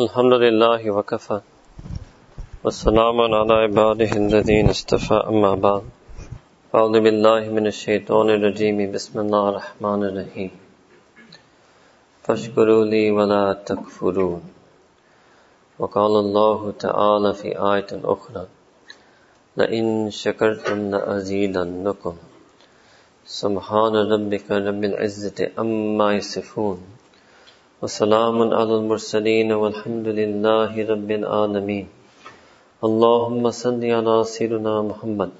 الحمد لله وكفى والسلام على عباده الذين استفى أما بعد أعوذ بالله من الشيطان الرجيم بسم الله الرحمن الرحيم فاشكروا لي ولا تكفرون وقال الله تعالى في آية أخرى لئن شكرتم لأزيدنكم سبحان ربك رب العزة أما يصفون وسلام على المرسلين والحمد لله رب العالمين اللهم صل على سيدنا محمد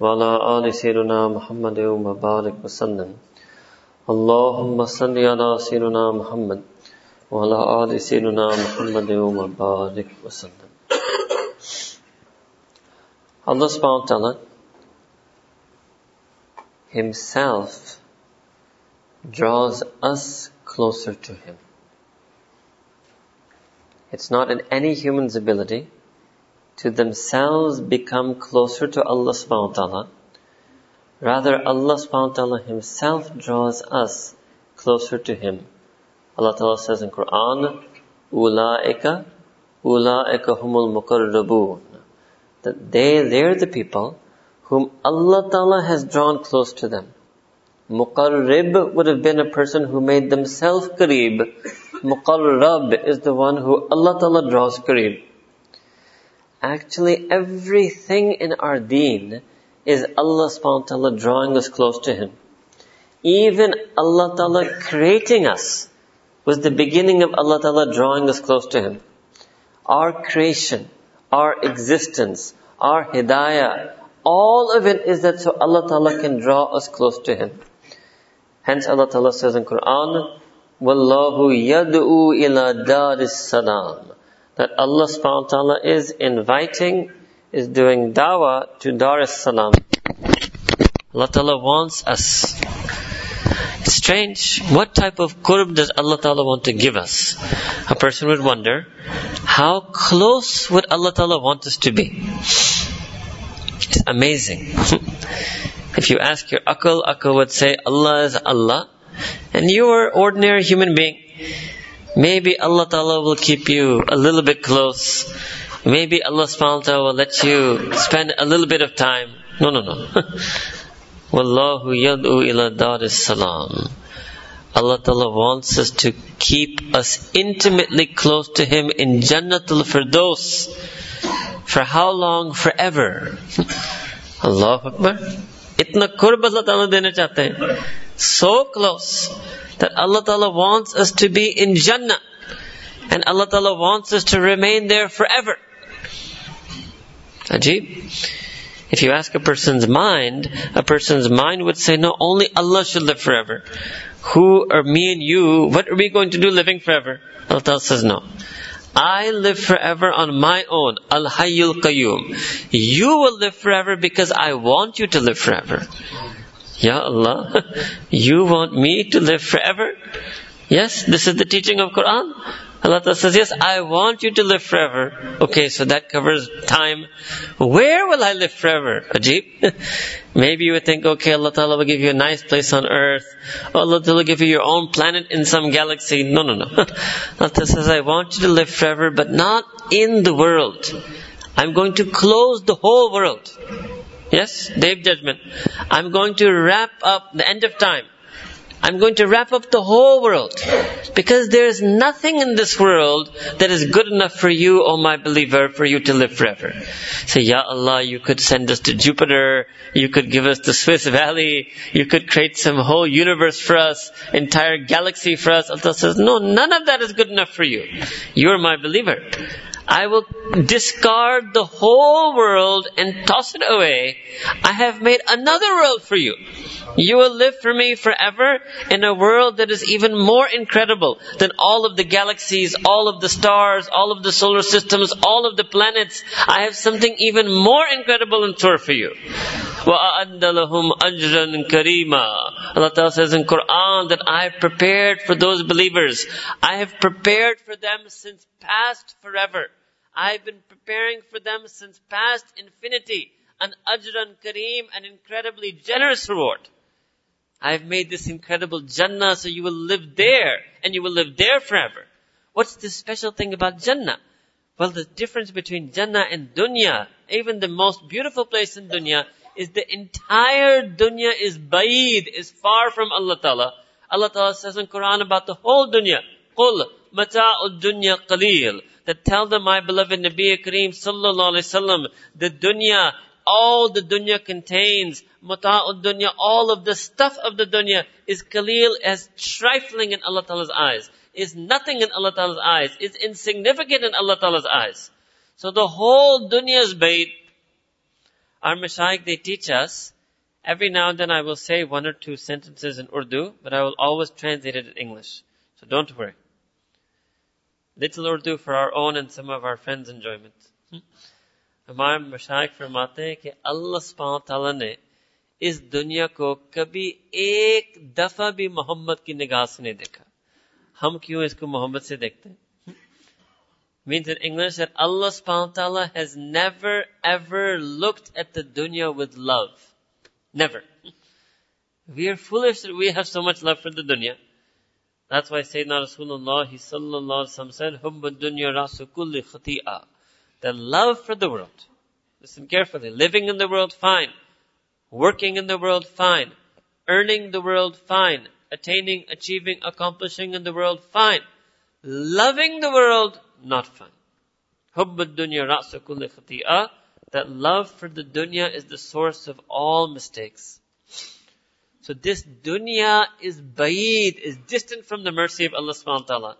وعلى آل سيدنا محمد وبارك وسلم اللهم صل على سيدنا محمد وعلى آل سيدنا محمد وبارك وسلم Allah subhanahu wa ta'ala Himself draws us closer to Him. It's not in any human's ability to themselves become closer to Allah subhanahu wa ta'ala. Rather, Allah subhanahu wa ta'ala Himself draws us closer to Him. Allah ta'ala says in Quran, Ula'ika, Ula'ika humul muqarrabun. That they, they're the people whom Allah ta'ala has drawn close to them. Muqarrib would have been a person who made themselves qareeb. Muqarrab is the one who Allah Ta'ala draws qareeb. Actually, everything in our deen is Allah subhanahu wa ta'ala drawing us close to Him. Even Allah Ta'ala creating us was the beginning of Allah Ta'ala drawing us close to Him. Our creation, our existence, our hidayah, all of it is that so Allah Ta'ala can draw us close to Him. Hence Allah Ta'ala says in Quran, Wallahu yad'u ila daris salam. That Allah subhanahu wa ta'ala is inviting, is doing dawah to Dar salam. Allah Ta'ala wants us. It's strange. What type of qurb does Allah Ta'ala want to give us? A person would wonder, how close would Allah Ta'ala want us to be? It's amazing. If you ask your akal, akal would say Allah is Allah, and you are ordinary human being. Maybe Allah Ta'ala will keep you a little bit close. Maybe Allah subhanahu wa ta'ala will let you spend a little bit of time. No, no, no. Wallahu yad'u ila daris salam. Allah Ta'ala wants us to keep us intimately close to Him in Jannatul Firdaus. For how long? Forever. Allahu Akbar. इतना कुर्ब अल्लाह ताला देना चाहते हैं so close that Allah Ta'ala wants us to be in Jannah and Allah Ta'ala wants us to remain there forever. Ajib. If you ask a person's mind, a person's mind would say, no, only Allah should live forever. Who are me and you, what are we going to do living forever? Allah Ta'ala says, no. I live forever on my own. Al Hayyul Qayyum. You will live forever because I want you to live forever. Ya Allah, you want me to live forever? Yes, this is the teaching of Quran. Allah Ta'ala says, yes, I want you to live forever. Okay, so that covers time. Where will I live forever? Ajib. Maybe you would think, okay, Allah Ta'ala will give you a nice place on earth. Oh, Allah Ta'ala will give you your own planet in some galaxy. No, no, no. Allah Ta'ala says, I want you to live forever, but not in the world. I'm going to close the whole world. Yes, day of judgment. I'm going to wrap up the end of time. I'm going to wrap up the whole world. Because there is nothing in this world that is good enough for you, O oh my believer, for you to live forever. Say, Ya Allah, you could send us to Jupiter, you could give us the Swiss Valley, you could create some whole universe for us, entire galaxy for us. Allah says, no, none of that is good enough for you. You're my believer. I will discard the whole world and toss it away. I have made another world for you. You will live for me forever in a world that is even more incredible than all of the galaxies, all of the stars, all of the solar systems, all of the planets. I have something even more incredible in store for you. وَأَعَدَّ لَهُمْ أَجْرًا كَرِيمًا Allah Ta'ala says in Quran that I have prepared for those believers. I have prepared for them since past forever. I've been preparing for them since past infinity an ajran kareem, an incredibly generous reward. I've made this incredible Jannah so you will live there and you will live there forever. What's the special thing about Jannah? Well, the difference between Jannah and Dunya, even the most beautiful place in Dunya, is the entire Dunya is ba'id, is far from Allah Ta'ala. Allah Ta'ala says in Quran about the whole Dunya, قُلْ مَتَاعُ الدُّنْيَا قَلِيلٌ that tell them, my beloved Nabi Kareem Sallallahu Alaihi Wasallam, the Dunya, all the Dunya contains, mata'ud dunya, all of the stuff of the dunya is qalil as trifling in Allah Ta'ala's eyes is nothing in Allah Ta'ala's eyes. is insignificant in Allah Ta'ala's eyes. So the whole dunya is ba'id. Our mashayikh, they teach us, every now and then I will say one or two sentences in Urdu, but I will always translate it in English. So don't worry Little Urdu for our own and some of our friends' enjoyment. हमारे मशाइक फरमाते हैं कि अल्लाह सुब्हान ताला ने इस दुनिया को कभी एक दफा भी मोहम्मद की निगाह से नहीं देखा हम क्यों इसको मोहब्बत से देखते हैं means in English that Allah subhanahu wa ta'ala has never ever looked at the dunya with love. Never. We are foolish that we have so much love for the dunya. That's why Sayyidina Rasulullah he sallallahu alaihi said, "Hubbu dunya rasu kulli khati'a." The love for the world. Listen carefully. Living in the world, fine. Working in the world, fine. Earning the world, fine attaining, achieving, accomplishing in the world, fine. Loving the world, not fine. Hubb dunya ra'sa kulli khati'ah. That love for the dunya is the source of all mistakes. So this dunya is ba'id, is distant from the mercy of Allah subhanahu wa ta'ala.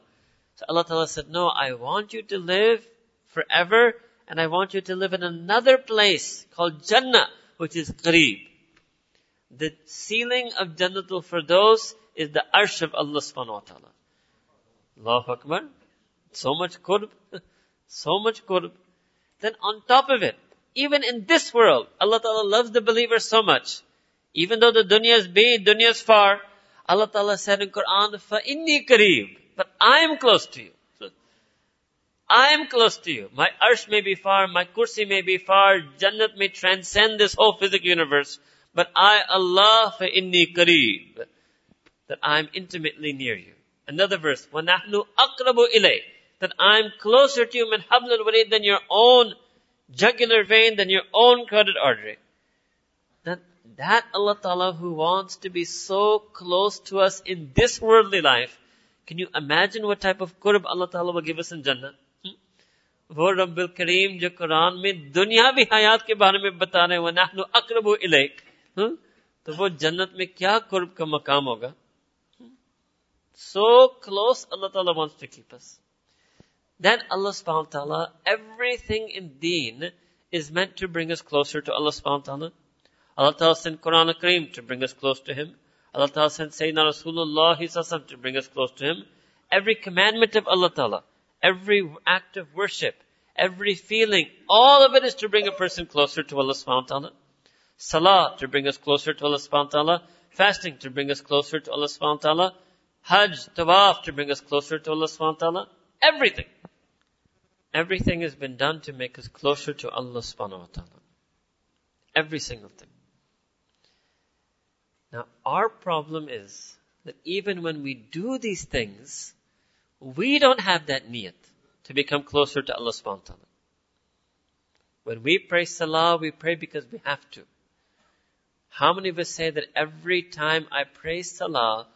So Allah ta'ala said, no, I want you to live forever and I want you to live in another place called Jannah, which is Qareeb. The ceiling of Jannatul Firdaus is the arsh of Allah subhanahu wa ta'ala. Allahu Akbar. So much qurb. So much qurb. Then on top of it, even in this world, Allah Ta'ala loves the believer so much. Even though the dunya is big, dunya is far, Allah Ta'ala said in Quran, فَإِنِّي قَرِيب But I am close to you. I am close to you. My arsh may be far, my kursi may be far, Jannat may transcend this whole physical universe. But I, Allah, فَإِنِّي قَرِيب That I'm intimately near you. Another verse, وَنَحْنُ أَقْرَبُ إِلَيْهِ That I'm closer to you min hablul warid than your own jugular vein, than your own carotid artery. That, that Allah Ta'ala who wants to be so close to us in this worldly life, can you imagine what type of qurb Allah Ta'ala will give us in Jannah? वो रब्बुल करीम जो कुरान में दुनियावी हयात के बारे में बता रहे हैं वो नहनु अकरबु इलेक तो वो जन्नत में क्या कुर्ब का मकाम होगा so close Allah Ta'ala wants to keep us. Then Allah subhanahu wa ta'ala, everything in deen is meant to bring us closer to Allah subhanahu wa ta'ala. Allah Ta'ala sent Quran Kareem to bring us close to Him. Allah Ta'ala sent Sayyidina Rasulullah to bring us close to Him. Every commandment of Allah Ta'ala, every act of worship, every feeling, all of it is to bring a person closer to Allah subhanahu wa ta'ala. Salah to bring us closer to Allah subhanahu wa ta'ala. Fasting to bring us closer to Allah subhanahu wa ta'ala. Hajj, tawaf to bring us closer to Allah subhanahu wa ta'ala. Everything. Everything has been done to make us closer to Allah subhanahu wa ta'ala. Every single thing. Now our problem is that even when we do these things, we don't have that niyat to become closer to Allah subhanahu wa ta'ala. When we pray salah, we pray because we have to. How many of us say that every time I pray salah,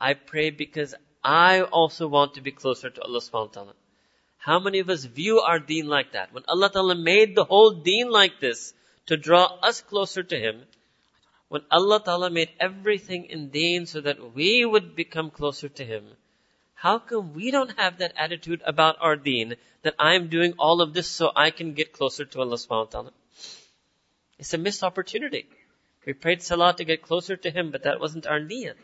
I pray because I also want to be closer to Allah subhanahu wa ta'ala? How many of us view our deen like that? When Allah ta'ala made the whole deen like this to draw us closer to Him, when Allah ta'ala made everything in deen so that we would become closer to Him, how come we don't have that attitude about our deen that I'm doing all of this so I can get closer to Allah subhanahu wa ta'ala? It's a missed opportunity. We prayed salah to get closer to Him, but that wasn't our niyat.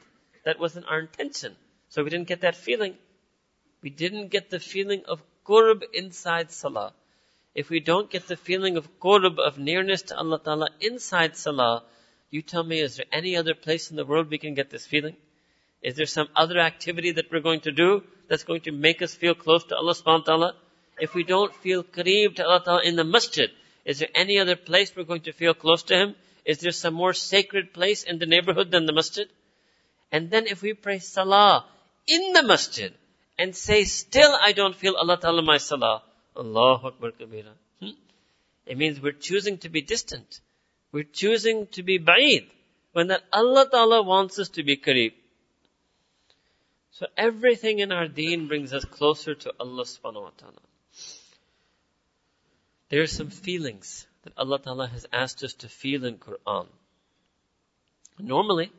That wasn't our intention. So we didn't get that feeling. We didn't get the feeling of qurb inside salah. If we don't get the feeling of qurb, of nearness to Allah Ta'ala inside salah, you tell me, is there any other place in the world we can get this feeling? Is there some other activity that we're going to do that's going to make us feel close to Allah subhanahu wa ta'ala? If we don't feel qareeb to Allah Ta'ala in the masjid, is there any other place we're going to feel close to Him? Is there some more sacred place in the neighborhood than the masjid? And then if we pray salah in the masjid, and say, still I don't feel Allah Ta'ala my salah. Allahu Akbar Kabira. Hmm? It means we're choosing to be distant. We're choosing to be ba'id. When that Allah Ta'ala wants us to be kareeb. So everything in our deen brings us closer to Allah subhanahu wa ta'ala. There are some feelings that Allah Ta'ala has asked us to feel in Quran. Normally,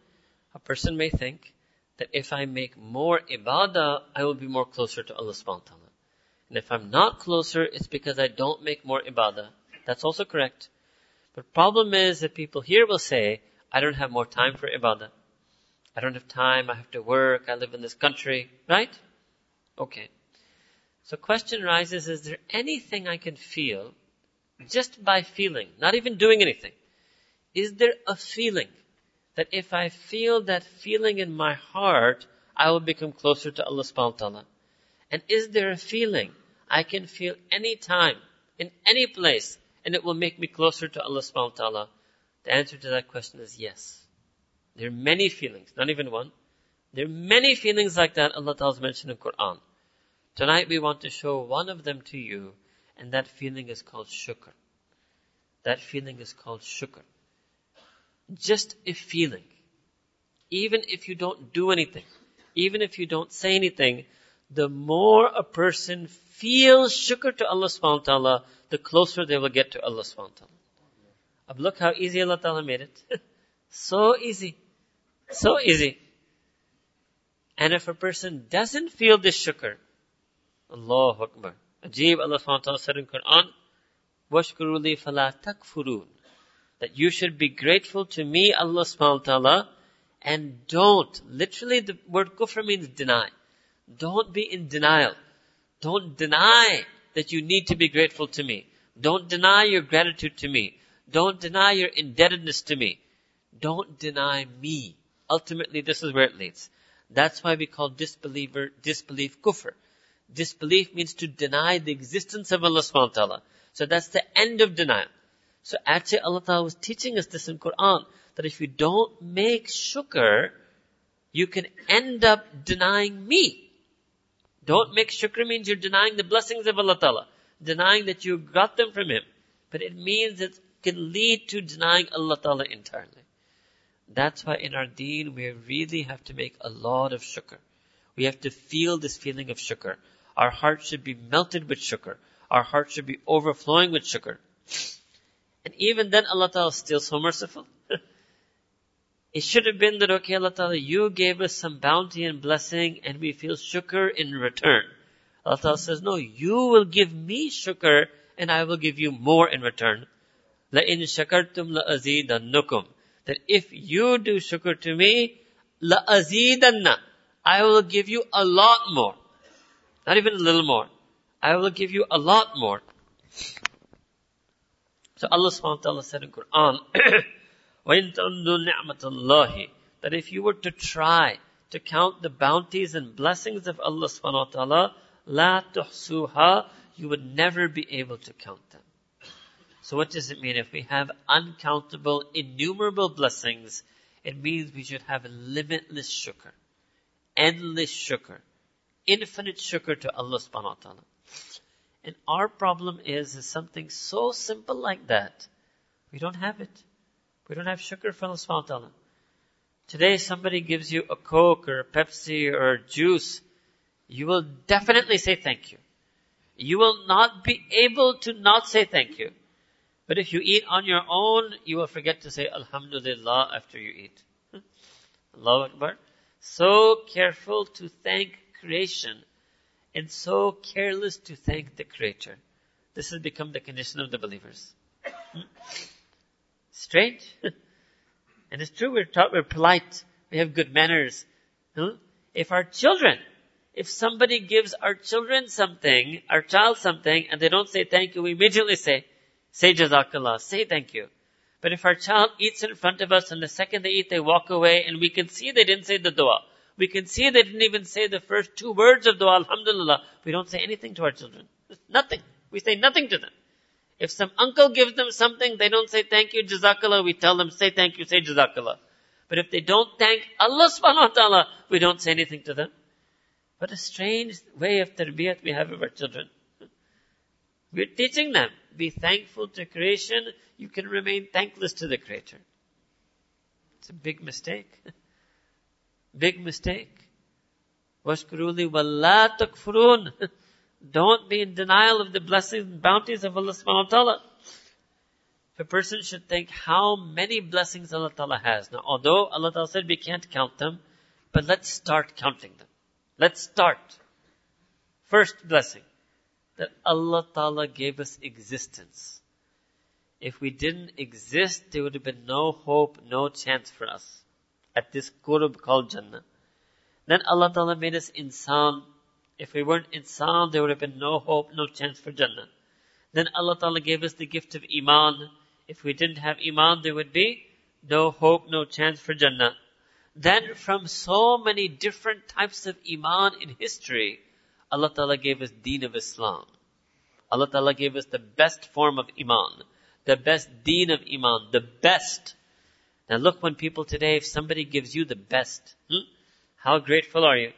a person may think that if I make more ibadah, I will be more closer to Allah subhanahu wa ta'ala. And if I'm not closer, it's because I don't make more ibadah. That's also correct. But problem is that people here will say, I don't have more time for ibadah. I don't have time, I have to work, I live in this country, right? Okay. So question arises, is there anything I can feel just by feeling, not even doing anything? Is there a feeling that if I feel that feeling in my heart, I will become closer to Allah subhanahu wa ta'ala? And is there a feeling I can feel any time, in any place, and it will make me closer to Allah subhanahu wa ta'ala? The answer to that question is yes. There are many feelings, not even one. There are many feelings like that Allah Ta'ala has mentioned in Quran. Tonight we want to show one of them to you, and that feeling is called shukr. That feeling is called shukr. Just a feeling. Even if you don't do anything, even if you don't say anything, the more a person feels shukr to Allah subhanahu wa ta'ala, the closer they will get to Allah subhanahu wa ta'ala. But look how easy Allah ta'ala made it. so easy. So easy. And if a person doesn't feel this shukr, Allahu Akbar. Ajib Allah subhanahu wa ta'ala said in Quran, Washkuru li fala takfurun. That you should be grateful to me, Allah subhanahu wa ta'ala, and don't. Literally the word kufr means deny. Don't be in denial. Don't deny that you need to be grateful to me. Don't deny your gratitude to me. Don't deny your indebtedness to me. Don't deny me. Ultimately, this is where it leads. That's why we call disbeliever, disbelief kufr. Disbelief means to deny the existence of Allah subhanahu wa ta'ala. So that's the end of denial. So actually Allah ta'ala was teaching us this in Quran, that if you don't make shukr, you can end up denying me. Don't make shukr means you're denying the blessings of Allah ta'ala. Denying that you got them from Him. But it means it can lead to denying Allah ta'ala entirely. That's why in our deen, we really have to make a lot of shukr. We have to feel this feeling of shukr. Our heart should be melted with shukr. Our heart should be overflowing with shukr. And even then, Allah Ta'ala is still so merciful. it should have been that, okay, Allah Ta'ala, you gave us some bounty and blessing and we feel shukr in return. Allah Ta'ala says, no, you will give me shukr and I will give you more in return. لَإِن شَكَرْتُمْ لَأَزِيدَنُّكُمْ that if you do shukr to me, la azidanna, I will give you a lot more. Not even a little more. I will give you a lot more. So Allah subhanahu wa ta'ala said in Quran, That if you were to try to count the bounties and blessings of Allah subhanahu wa ta'ala, la tuhsuha, you would never be able to count them. So what does it mean? If we have uncountable, innumerable blessings, it means we should have limitless shukr. Endless shukr. Infinite shukr to Allah subhanahu wa ta'ala. And our problem is, is something so simple like that. We don't have it. We don't have shukr from the subhanahu wa. Today somebody gives you a Coke or a Pepsi or juice, you will definitely say thank you. You will not be able to not say thank you. But if you eat on your own, you will forget to say Alhamdulillah after you eat. Allahu Akbar. So careful to thank creation and so careless to thank the Creator. This has become the condition of the believers. Strange. and it's true, we're taught, we're polite, we have good manners. Hmm? If our children, if somebody gives our children something, our child something, and they don't say thank you, we immediately say, Say Jazakallah. Say thank you. But if our child eats in front of us and the second they eat, they walk away and we can see they didn't say the dua. We can see they didn't even say the first two words of dua, Alhamdulillah. We don't say anything to our children. Nothing. We say nothing to them. If some uncle gives them something, they don't say thank you, Jazakallah. We tell them, say thank you, say Jazakallah. But if they don't thank Allah subhanahu wa ta'ala, we don't say anything to them. What a strange way of tarbiyat we have of our children. We're teaching them, be thankful to creation, you can remain thankless to the Creator. It's a big mistake. big mistake. Washkuruli walla. Don't be in denial of the blessings and bounties of Allah subhanahu wa ta'ala. If A person should think how many blessings Allah ta'ala has. Now, although Allah ta'ala said we can't count them, but let's start counting them. Let's start. First blessing, that Allah ta'ala gave us existence. If we didn't exist, there would have been no hope, no chance for us at this qurb called Jannah. Then Allah Ta'ala made us insan. If we weren't insan, there would have been no hope, no chance for Jannah. Then Allah Ta'ala gave us the gift of Iman. If we didn't have Iman, there would be no hope, no chance for Jannah. Then from so many different types of Iman in history, Allah Ta'ala gave us Deen of Islam. Allah Ta'ala gave us the best form of Iman the best deen of iman, the best. Now look when people today, if somebody gives you the best, hmm, how grateful are you?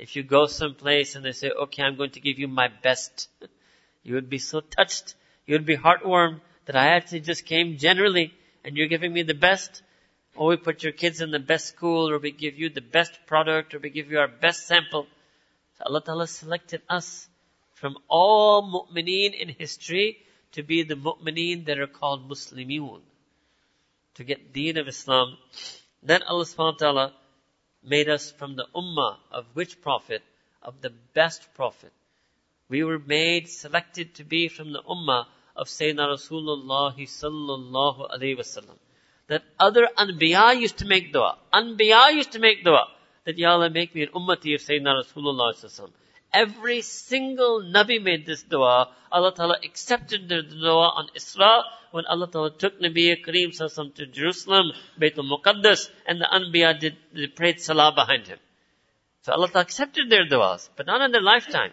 If you go someplace and they say, okay, I'm going to give you my best, you would be so touched, you would be heartwarmed that I actually just came generally and you're giving me the best. Or we put your kids in the best school, or we give you the best product, or we give you our best sample. So Allah Ta'ala selected us from all mu'mineen in history to be the mu'mineen that are called Muslimun. To get deen of Islam. Then Allah subhanahu wa ta'ala made us from the ummah of which prophet? Of the best prophet. We were made, selected to be from the ummah of Sayyidina Rasulullah sallallahu alayhi. That other anbiya used to make dua. Anbiya used to make dua. That Ya Allah make me an ummati of Sayyidina Rasulullah sallallahu Every single Nabi made this dua. Allah Ta'ala accepted the dua on Isra when Allah Ta'ala took Nabi Kareem Sassam to Jerusalem, Baytul Muqaddas, and the Anbiya did, they prayed Salah behind him. So Allah Ta'ala accepted their duas, but not in their lifetime.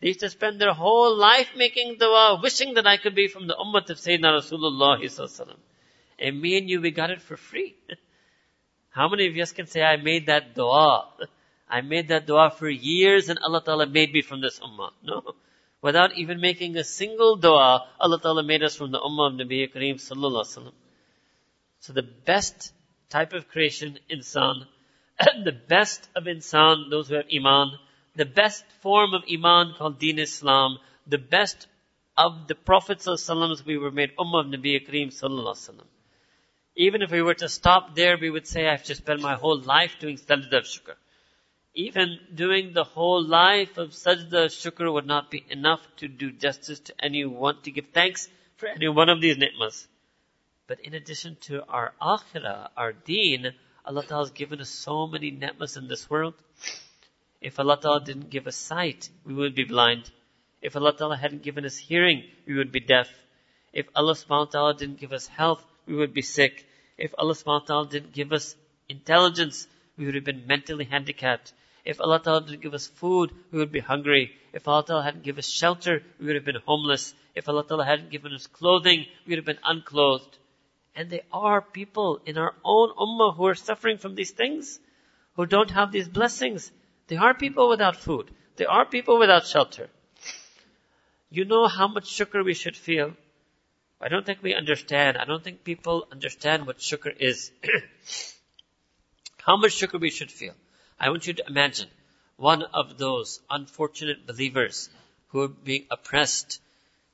They used to spend their whole life making dua, wishing that I could be from the ummah of Sayyidina Rasulullah Sallallahu And me and you, we got it for free. How many of us can say, I made that dua? I made that dua for years and Allah Ta'ala made me from this ummah. No. Without even making a single dua, Allah Ta'ala made us from the ummah of Nabi Kareem Sallallahu Alaihi Wasallam. So the best type of creation, insan, the best of insan, those who have iman, the best form of iman called deen Islam, the best of the Prophets Sallallahu we were made ummah of Nabi Kareem Sallallahu Alaihi Wasallam. Even if we were to stop there, we would say, I've just spent my whole life doing sajda of shukr even doing the whole life of sajda shukr would not be enough to do justice to anyone, to give thanks for any one of these ni'mas. But in addition to our akhirah, our deen, Allah Ta'ala has given us so many ni'mas in this world. If Allah Ta'ala didn't give us sight, we would be blind. If Allah Ta'ala hadn't given us hearing, we would be deaf. If Allah subhanahu wa ta'ala didn't give us health, we would be sick. If Allah subhanahu wa ta'ala didn't give us intelligence, we would have been mentally handicapped. If Allah Ta'ala didn't give us food, we would be hungry. If Allah Ta'ala hadn't given us shelter, we would have been homeless. If Allah Ta'ala hadn't given us clothing, we would have been unclothed. And there are people in our own ummah who are suffering from these things, who don't have these blessings. There are people without food. There are people without shelter. You know how much shukr we should feel. I don't think we understand. I don't think people understand what shukr is. how much shukr we should feel. I want you to imagine one of those unfortunate believers who are being oppressed,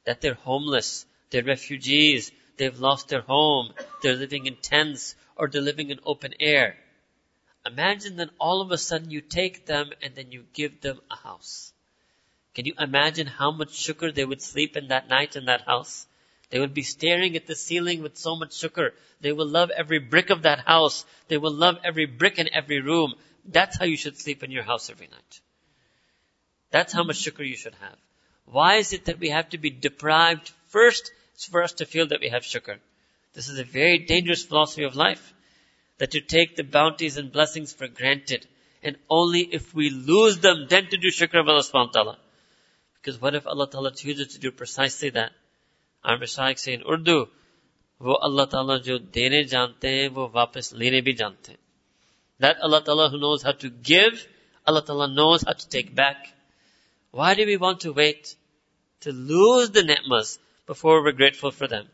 that they're homeless, they're refugees, they've lost their home, they're living in tents, or they're living in open air. Imagine then all of a sudden you take them and then you give them a house. Can you imagine how much shukr they would sleep in that night in that house? They would be staring at the ceiling with so much shukr. They will love every brick of that house. They will love every brick in every room. That's how you should sleep in your house every night. That's how much mm-hmm. shukr you should have. Why is it that we have to be deprived first for us to feel that we have shukr? This is a very dangerous philosophy of life. That you take the bounties and blessings for granted. And only if we lose them, then to do shukr of Allah subhanahu wa ta'ala. Because what if Allah ta'ala chooses to do precisely that? Our mashayikh say in Urdu, وہ اللہ تعالیٰ جو دینے جانتے ہیں وہ واپس لینے بھی جانتے ہیں that Allah Ta'ala who knows how to give, Allah Ta'ala knows how to take back. Why do we want to wait to lose the ni'mas before we're grateful for them?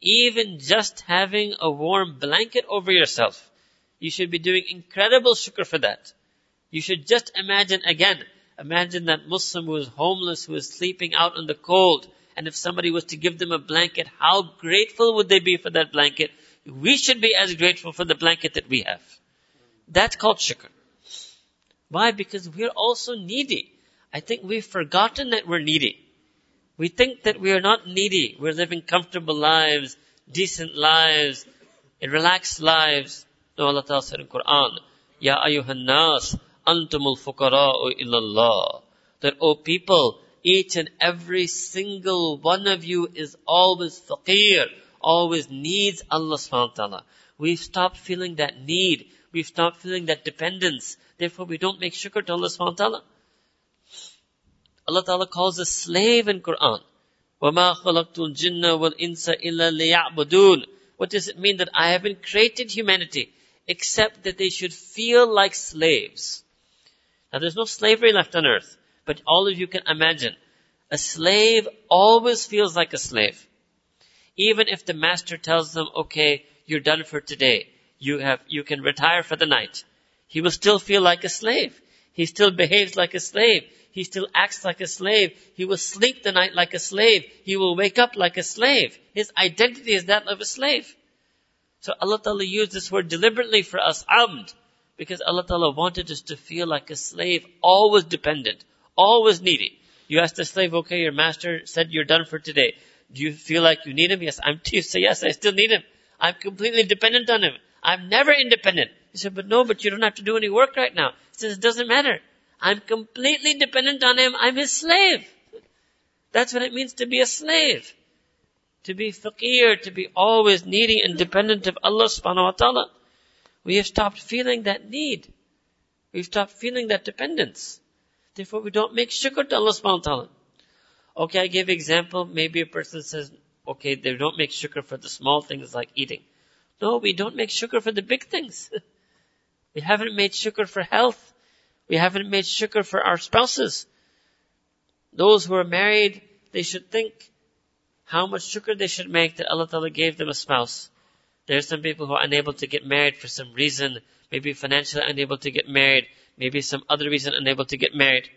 Even just having a warm blanket over yourself, you should be doing incredible shukr for that. You should just imagine again, imagine that Muslim who is homeless, who is sleeping out in the cold, and if somebody was to give them a blanket, how grateful would they be for that blanket? We should be as grateful for the blanket that we have. That's called shukr. Why? Because we're also needy. I think we've forgotten that we're needy. We think that we are not needy. We're living comfortable lives, decent lives, relaxed lives. No, Allah Ta'ala said in Quran, Ya ayyuhan nas, antumul fukara'u illallah. That, oh people, each and every single one of you is always faqir, always needs Allah subhanahu wa ta'ala. We've stopped feeling that need We've stopped feeling that dependence. Therefore, we don't make shukr to Allah subhanahu wa ta'ala. Allah ta'ala calls us slave in Quran. وَمَا خَلَقْتُ الْجِنَّ وَالْإِنسَ إِلَّا لِيَعْبُدُونَ What does it mean that I haven't created humanity except that they should feel like slaves? Now there's no slavery left on earth, but all of you can imagine. A slave always feels like a slave. Even if the master tells them, okay, you're done for today. You have, you can retire for the night. He will still feel like a slave. He still behaves like a slave. He still acts like a slave. He will sleep the night like a slave. He will wake up like a slave. His identity is that of a slave. So Allah Ta'ala used this word deliberately for us, abd, because Allah Ta'ala wanted us to feel like a slave, always dependent, always needy. You ask the slave, okay, your master said you're done for today. Do you feel like you need him? Yes, I'm, you say yes, I still need him. I'm completely dependent on him. I'm never independent. He said, but no, but you don't have to do any work right now. He says, it doesn't matter. I'm completely dependent on him. I'm his slave. That's what it means to be a slave. To be faqir, to be always needy and dependent of Allah subhanahu wa ta'ala. We have stopped feeling that need. We've stopped feeling that dependence. Therefore we don't make shukr to Allah subhanahu wa ta'ala. Okay, I give example. Maybe a person says, okay, they don't make shukr for the small things like eating. No, we don't make shukr for the big things. we haven't made shukr for health. We haven't made shukr for our spouses. Those who are married, they should think how much shukr they should make that Allah Ta'ala gave them a spouse. There are some people who are unable to get married for some reason, maybe financially unable to get married, maybe some other reason unable to get married.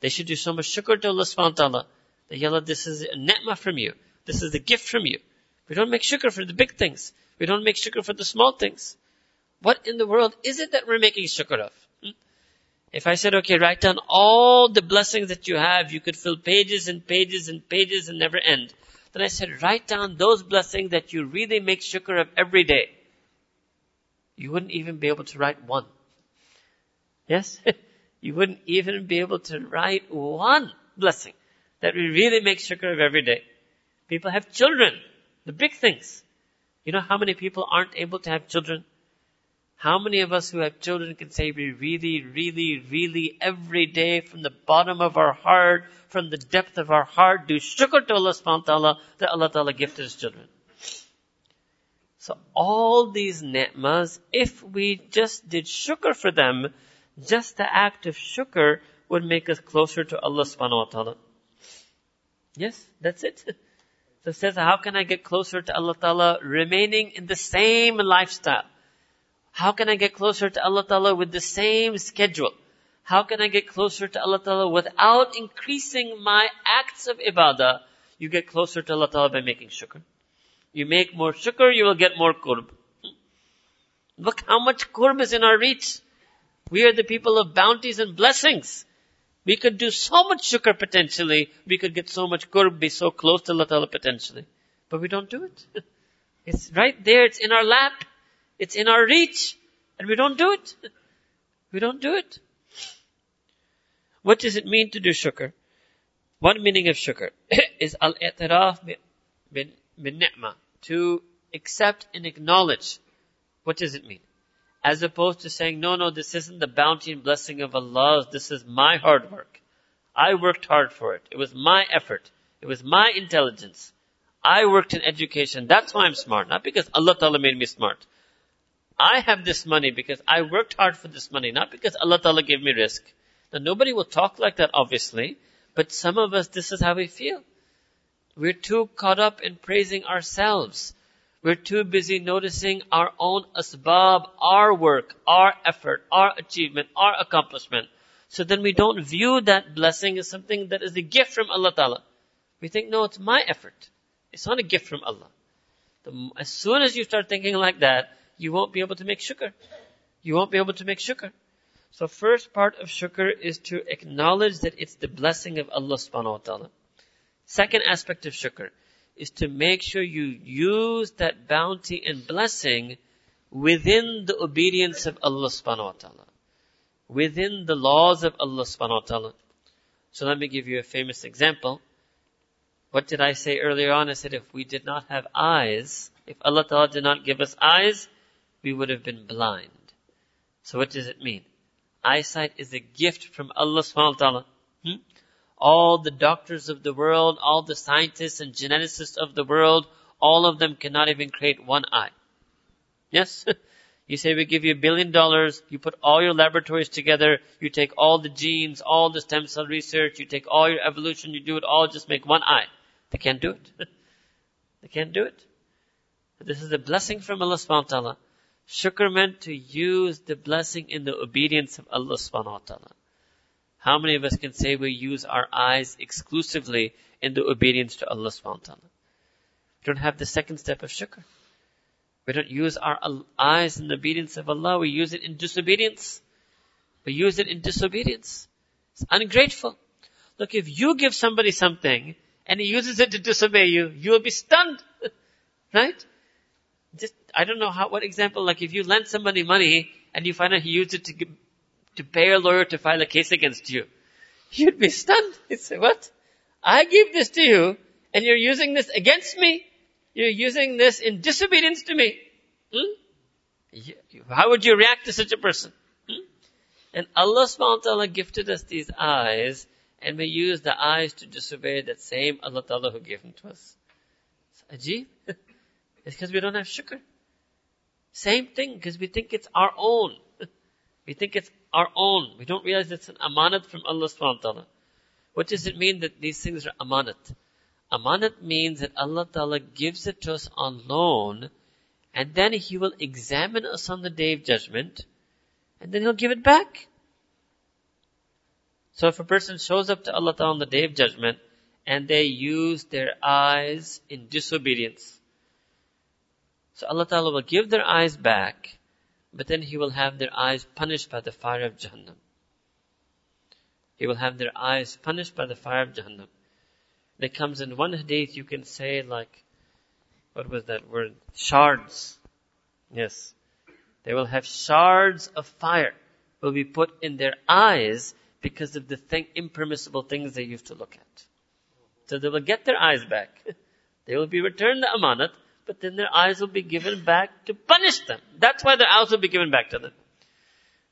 They should do so much shukr to Allah subhanahu wa ta'ala. That, Ya Allah, this is a ni'mah from you. This is a gift from you. We don't make shukr for the big things. We don't make shukr for the small things. What in the world is it that we're making shukr of? Hmm? If I said, okay, write down all the blessings that you have, you could fill pages and pages and pages and never end. Then I said, write down those blessings that you really make shukr of every day. You wouldn't even be able to write one. Yes? you wouldn't even be able to write one blessing that we really make shukr of every day. People have children, the big things. You know how many people aren't able to have children? How many of us who have children can say we really, really, really every day from the bottom of our heart, from the depth of our heart, do shukr to Allah subhanahu wa ta'ala that Allah ta'ala gifted us children. So all these ni'mas, if we just did shukr for them, just the act of shukr would make us closer to Allah subhanahu wa ta'ala. Yes, that's it. So it says, how can I get closer to Allah Ta'ala remaining in the same lifestyle? How can I get closer to Allah Ta'ala with the same schedule? How can I get closer to Allah Ta'ala without increasing my acts of ibadah? You get closer to Allah Ta'ala by making shukr. You make more shukr, you will get more qurb. Look how much qurb is in our reach. We are the people of bounties and blessings. We could do so much shukr potentially. We could get so much qurb, be so close to Allah Ta'ala potentially. But we don't do it. It's right there. It's in our lap. It's in our reach. And we don't do it. We don't do it. What does it mean to do shukr? One meaning of shukr is al-i'tiraf bin ni'mah. To accept and acknowledge. What does it mean? As opposed to saying, no, no, this isn't the bounty and blessing of Allah, this is my hard work. I worked hard for it. It was my effort. It was my intelligence. I worked in education. That's why I'm smart. Not because Allah Ta'ala made me smart. I have this money because I worked hard for this money, not because Allah Ta'ala gave me rizq. Now nobody will talk like that obviously, but some of us, this is how we feel. We're too caught up in praising ourselves. We're too busy noticing our own asbab, our work, our effort, our achievement, our accomplishment. So then we don't view that blessing as something that is a gift from Allah Ta'ala. We think, no, it's my effort. It's not a gift from Allah. The, as soon as you start thinking like that, you won't be able to make shukr. You won't be able to make shukr. So first part of shukr is to acknowledge that it's the blessing of Allah subhanahu wa ta'ala. Second aspect of shukr is to make sure you use that bounty and blessing within the obedience of Allah subhanahu wa ta'ala. Within the laws of Allah subhanahu wa ta'ala. So let me give you a famous example. What did I say earlier on? I said if we did not have eyes, if Allah Ta'ala did not give us eyes, we would have been blind. So what does it mean? Eyesight is a gift from Allah subhanahu wa ta'ala. Hmm? All the doctors of the world, all the scientists and geneticists of the world, all of them cannot even create one eye. Yes? you say we give you a billion dollars, you put all your laboratories together, you take all the genes, all the stem cell research, you take all your evolution, you do it all, just make one eye. They can't do it. they can't do it. This is a blessing from Allah subhanahu wa ta'ala. Shukr meant to use the blessing in the obedience of Allah subhanahu wa ta'ala. How many of us can say we use our eyes exclusively in the obedience to Allah subhanahu wa ta'ala? We don't have the second step of shukr. We don't use our eyes in the obedience of Allah, we use it in disobedience. We use it in disobedience. It's ungrateful. Look, if you give somebody something and he uses it to disobey you, you will be stunned. right? just, I don't know how, what example, like if you lend somebody money and you find out he used it to, to pay a lawyer to file a case against you, you'd be stunned. You'd say, what? I gave this to you and you're using this against me? You're using this in disobedience to me. Hmm? How would you react to such a person? Hmm? And Allah subhanahu wa ta'ala gifted us these eyes and we use the eyes to disobey that same Allah ta'ala who gave them to us. It's ajib. It's because we don't have shukr. Same thing, because we think it's our own. we think it's our own. We don't realize it's an amanat from Allah subhanahu wa ta'ala. What does it mean that these things are amanat? Amanat means that Allah ta'ala gives it to us on loan, and then He will examine us on the day of judgment, and then He'll give it back. So if a person shows up to Allah ta'ala on the day of judgment, and they use their eyes in disobedience, so Allah Ta'ala will give their eyes back, but then He will have their eyes punished by the fire of Jahannam. He will have their eyes punished by the fire of Jahannam. That comes in one hadith, you can say like, what was that word? Shards. Yes. They will have shards of fire will be put in their eyes because of the thing, impermissible things they used to look at. So they will get their eyes back. they will be returned the amanat, but then their eyes will be given back to punish them. That's why their eyes will be given back to them.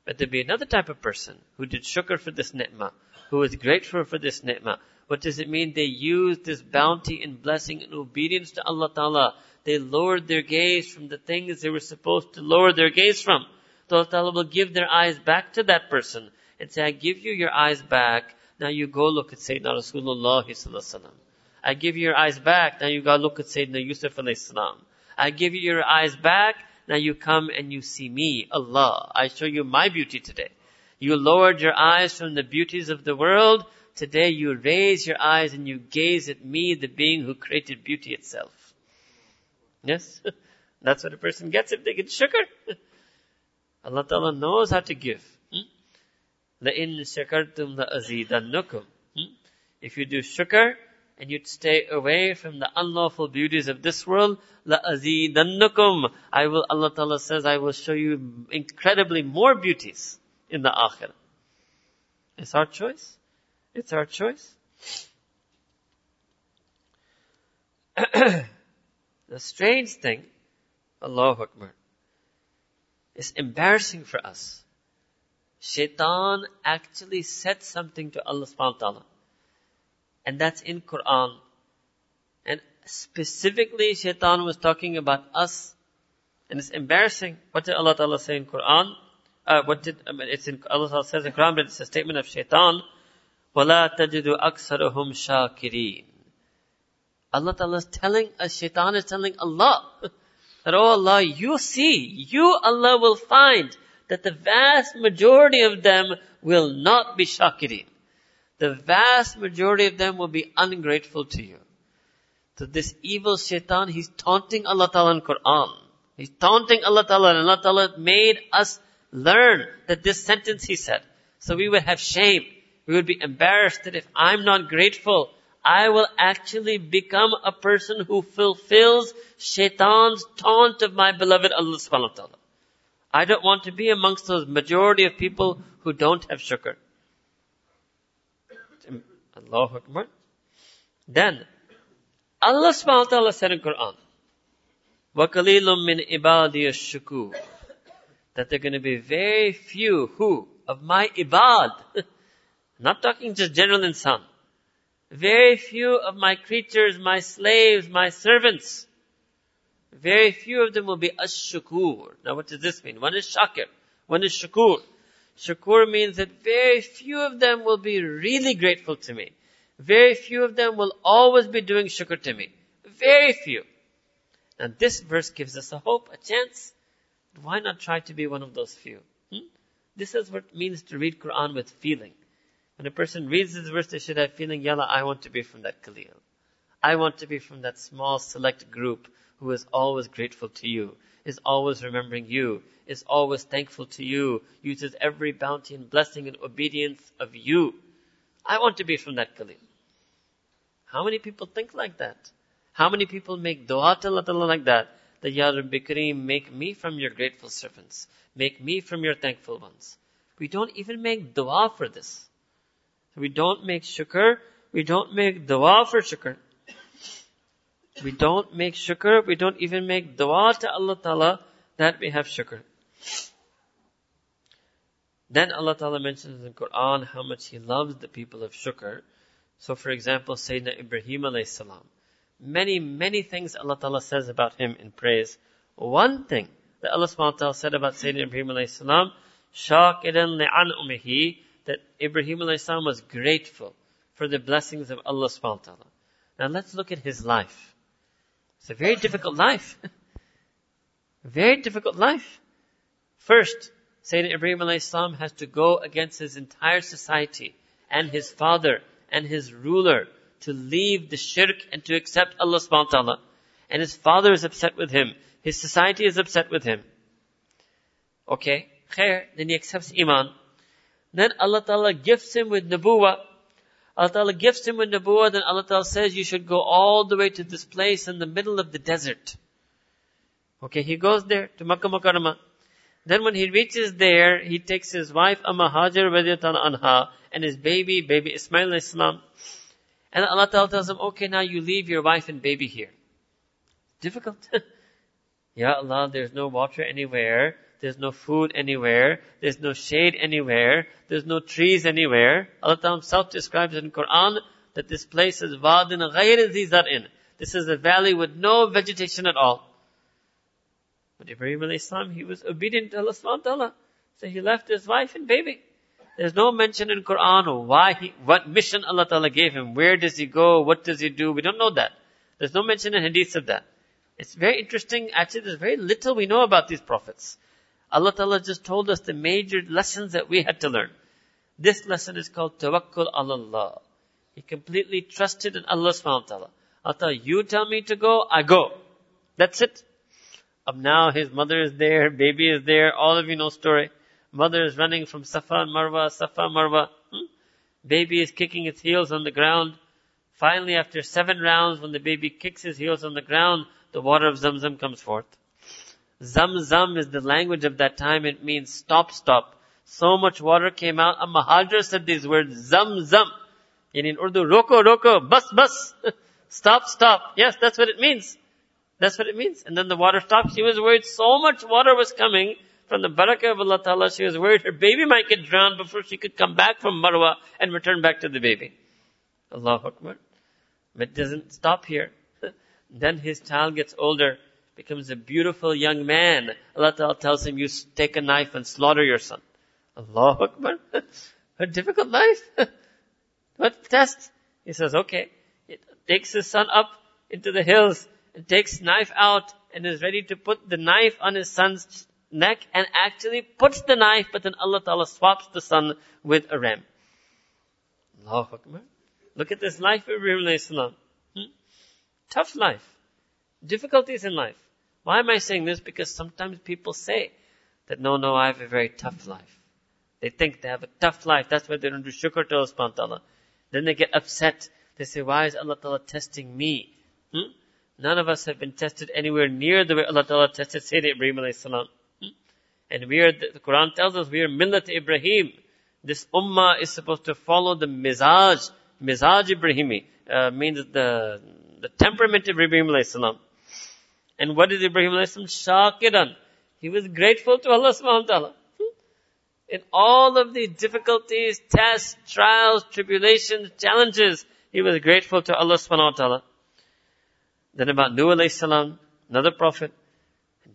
But there'll be another type of person who did shukr for this ni'mah, who was grateful for this ni'mah. What does it mean? They used this bounty and blessing in obedience to Allah Ta'ala. They lowered their gaze from the things they were supposed to lower their gaze from. So Allah Ta'ala will give their eyes back to that person and say, I give you your eyes back. Now you go look at Sayyidina Rasulullah Sallallahu. I give you your eyes back. Now you gotta look at Sayyidina Yusuf alayhi salam. I give you your eyes back. Now you come and you see me, Allah. I show you my beauty today. You lowered your eyes from the beauties of the world. Today you raise your eyes and you gaze at me, the being who created beauty itself. Yes? That's what a person gets if they get shukr. Allah Ta'ala knows how to give. لَإِن شَكَرْتُمْ لَأَزِيدَنَّكُمْ If you do shukr, and you'd stay away from the unlawful beauties of this world, لَأَزِيدَنَّكُمْ I will, Allah Ta'ala says, I will show you incredibly more beauties in the akhirah. It's our choice. It's our choice. the strange thing, Allahu Akbar, is embarrassing for us. Shaitan actually said something to Allah subhanahu wa ta'ala. And that's in Quran. And specifically, Shaitan was talking about us And it's embarrassing. What did Allah Ta'ala say in Quran? Uh, what did, I mean, it's in, Allah Ta'ala says in Quran, but it's a statement of shaitan. وَلَا تَجِدُ أَكْثَرَهُمْ شَاكِرِينَ Allah Ta'ala is telling us, shaitan is telling Allah, that, oh Allah, you see, you Allah will find that the vast majority of them will not be shakirin. The vast majority of them will be ungrateful to you. So this evil shaitan, he's taunting Allah Ta'ala in Quran. He's taunting Allah Ta'ala and Allah Ta'ala made us learn that this sentence he said. So we would have shame. We would be embarrassed that if I'm not grateful, I will actually become a person who fulfills shaitan's taunt of my beloved Allah subhanahu wa ta'ala. I don't want to be amongst those majority of people who don't have shukr. Allahu Akbar. Then, Allah subhanahu wa ta'ala said in Quran, وَقَلِيلٌ مِّنْ إِبَادِيَ الشُّكُورِ That there are going to be very few who, of my ibad, not talking just general insan, very few of my creatures, my slaves, my servants, very few of them will be ash-shukur. Now what does this mean? One is shakir, one is shukur. Shukur means that very few of them will be really grateful to me. Very few of them will always be doing shukr to me. Very few. And this verse gives us a hope, a chance. Why not try to be one of those few? Hmm? This is what it means to read Quran with feeling. When a person reads this verse, they should have feeling, Yalla, I want to be from that qalil. I want to be from that small select group who is always grateful to you, is always remembering you, is always thankful to you, uses every bounty and blessing and obedience of you. I want to be from that qalil. How many people think like that? How many people make dua to Allah like that? That Ya Rabbi Kareem, make me from your grateful servants. Make me from your thankful ones. We don't even make dua for this. We don't make shukr. We don't make dua for shukr. We don't make shukr. We don't even make dua to Allah Ta'ala that we have shukr. Then Allah Ta'ala mentions in Quran how much He loves the people of shukr. So for example, Sayyidina Ibrahim alayhi salam. Many, many things Allah Ta'ala says about him in praise. One thing that Allah subhanahu wa ta'ala said about Sayyidina Ibrahim alayhi salam, shakiran li'an umihi, that Ibrahim alayhi salam was grateful for the blessings of Allah subhanahu wa ta'ala. Now let's look at his life. It's a very difficult life. very difficult life. First, Sayyidina Ibrahim salam has to go against his entire society and his father and his ruler to leave the shirk and to accept Allah subhanahu wa ta'ala. And his father is upset with him. His society is upset with him. Okay, khair, then he accepts iman. Then Allah Ta'ala gifts him with Nabuwa. Allah Ta'ala gifts him with Nabuwa, then Allah Ta'ala says you should go all the way to this place in the middle of the desert. Okay, he goes there to Makkah Mukarramah. Then when he reaches there, he takes his wife Amma Hajar anha and his baby, baby Ismail Islam. And Allah Ta'ala tells him, okay, now you leave your wife and baby here. Difficult. Ya Allah, there's no water anywhere. There's no food anywhere. There's no shade anywhere. There's no trees anywhere. Allah Ta'ala himself describes in Quran that this place is Wadin Ghayr in. This is a valley with no vegetation at all. But Ibrahim al Islam, he was obedient to Allah subhanahu wa ta'ala. So he left his wife and baby. There's no mention in Quran why he, what mission Allah Ta'ala gave him. Where does he go? What does he do? We don't know that. There's no mention in hadith of that. It's very interesting. Actually, there's very little we know about these prophets. Allah Ta'ala just told us the major lessons that we had to learn. This lesson is called Tawakkul Allah. He completely trusted in Allah subhanahu wa ta'ala. Allah you tell me to go, I go. That's it. Up now his mother is there, baby is there, all of you know story. Mother is running from Safa and Marwa, Safa, Marwa. Hmm? Baby is kicking its heels on the ground. Finally, after seven rounds, when the baby kicks his heels on the ground, the water of Zamzam comes forth. Zamzam is the language of that time. It means stop, stop. So much water came out. A Mahajar said these words, Zamzam. And in Urdu, roko, roko, bus, bus. stop, stop. Yes, that's what it means. That's what it means. And then the water stopped. She was worried so much water was coming from the barakah of Allah Ta'ala. She was worried her baby might get drowned before she could come back from Marwa and return back to the baby. Allahu Akbar. But it doesn't stop here. then his child gets older becomes a beautiful young man. Allah Ta'ala tells him, you take a knife and slaughter your son. Allah Akbar. a difficult life. what test? He says, okay. It takes his son up into the hills and takes knife out and is ready to put the knife on his son's neck and actually puts the knife, but then Allah Ta'ala swaps the son with a ram. Allahu Akbar. Look at this life of Ibrahim hmm? Tough life. Difficulties in life. Why am I saying this? Because sometimes people say that no, no, I have a very tough life. They think they have a tough life. That's why they don't do shukr to Allah. Then they get upset. They say, why is Allah ta'ala testing me? Hmm? None of us have been tested anywhere near the way Allah ta'ala tested Sayyidina Ibrahim. Hmm? And we are, the Quran tells us we are millat Ibrahim. This ummah is supposed to follow the mizaj, mizaj Ibrahimi, uh, means the, the temperament of Ibrahim alayhi salam. And what is Ibrahim salam? Shakiran. He was grateful to Allah subhanahu wa ta'ala. Hmm? In all of the difficulties, tests, trials, tribulations, challenges, he was grateful to Allah subhanahu wa ta'ala. Then about Nuh alayhi salam, another prophet,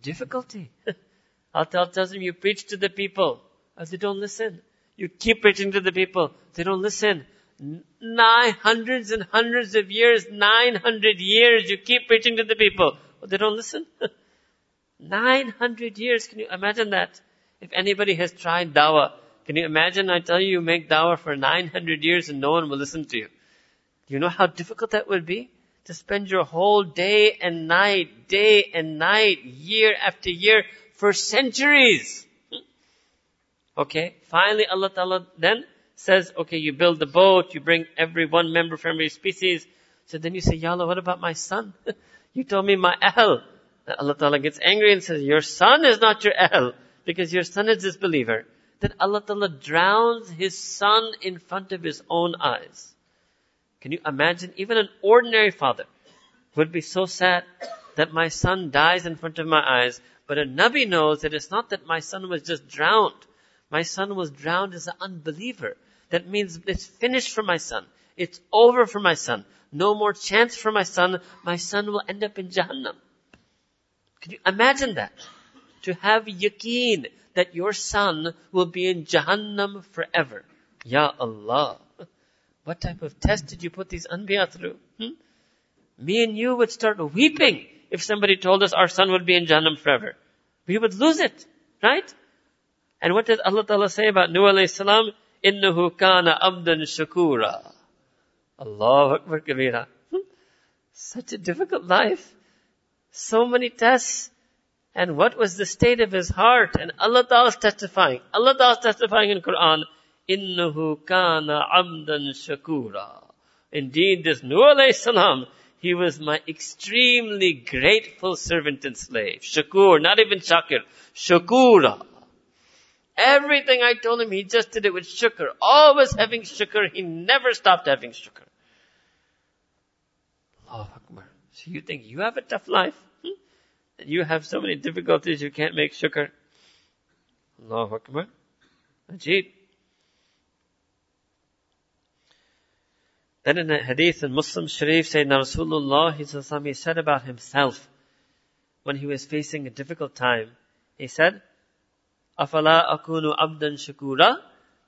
difficulty. Allah tells him, you preach to the people. As they don't listen. You keep preaching to the people. They don't listen. Nine hundreds and hundreds of years, 900 years, you keep preaching to the people. They don't listen. 900 years, can you imagine that? If anybody has tried dawah, can you imagine I tell you you make dawah for 900 years and no one will listen to you? Do you know how difficult that would be? To spend your whole day and night, day and night, year after year, for centuries. Hmm? Okay, finally Allah Ta'ala then says, okay, you build the boat, you bring every one member from every species. So then you say, Ya Allah, what about my son? you told me my ahl. Allah Ta'ala gets angry and says, your son is not your ahl, because your son is disbeliever. Then Allah Ta'ala drowns his son in front of his own eyes. Can you imagine? Even an ordinary father would be so sad that my son dies in front of my eyes. But a Nabi knows that it's not that my son was just drowned. My son was drowned as an unbeliever. That means it's finished for my son. It's over for my son. No more chance for my son. My son will end up in Jahannam. Can you imagine that? To have yaqeen that your son will be in Jahannam forever. Ya Allah. What type of test did you put these anbiya through? Hmm? Me and you would start weeping if somebody told us our son would be in Jahannam forever. We would lose it, right? And what does Allah Ta'ala say about Nuh alayhi salam? Innahu kana abdan shakura. Allahu Akbar kabira. Hmm? Such a difficult life. So many tests. And what was the state of his heart? And Allah Ta'ala is testifying. Allah Ta'ala is testifying in Quran. Innahu kana abdan shakura. Indeed, this Nuh alayhi salam, he was my extremely grateful servant and slave. Shakur, not even shakir. Shakura. Everything I told him, he just did it with shukr. Always having shukr. He never stopped having shukr. Allahu Akbar. So you think you have a tough life? Hmm? You have so many difficulties you can't make shukr. Allahu Akbar. Ajib. Then in the hadith in Muslim Sharif, Sayyidina Rasulullah, he said about himself, when he was facing a difficult time, he said, Afala akunu abdan shakura?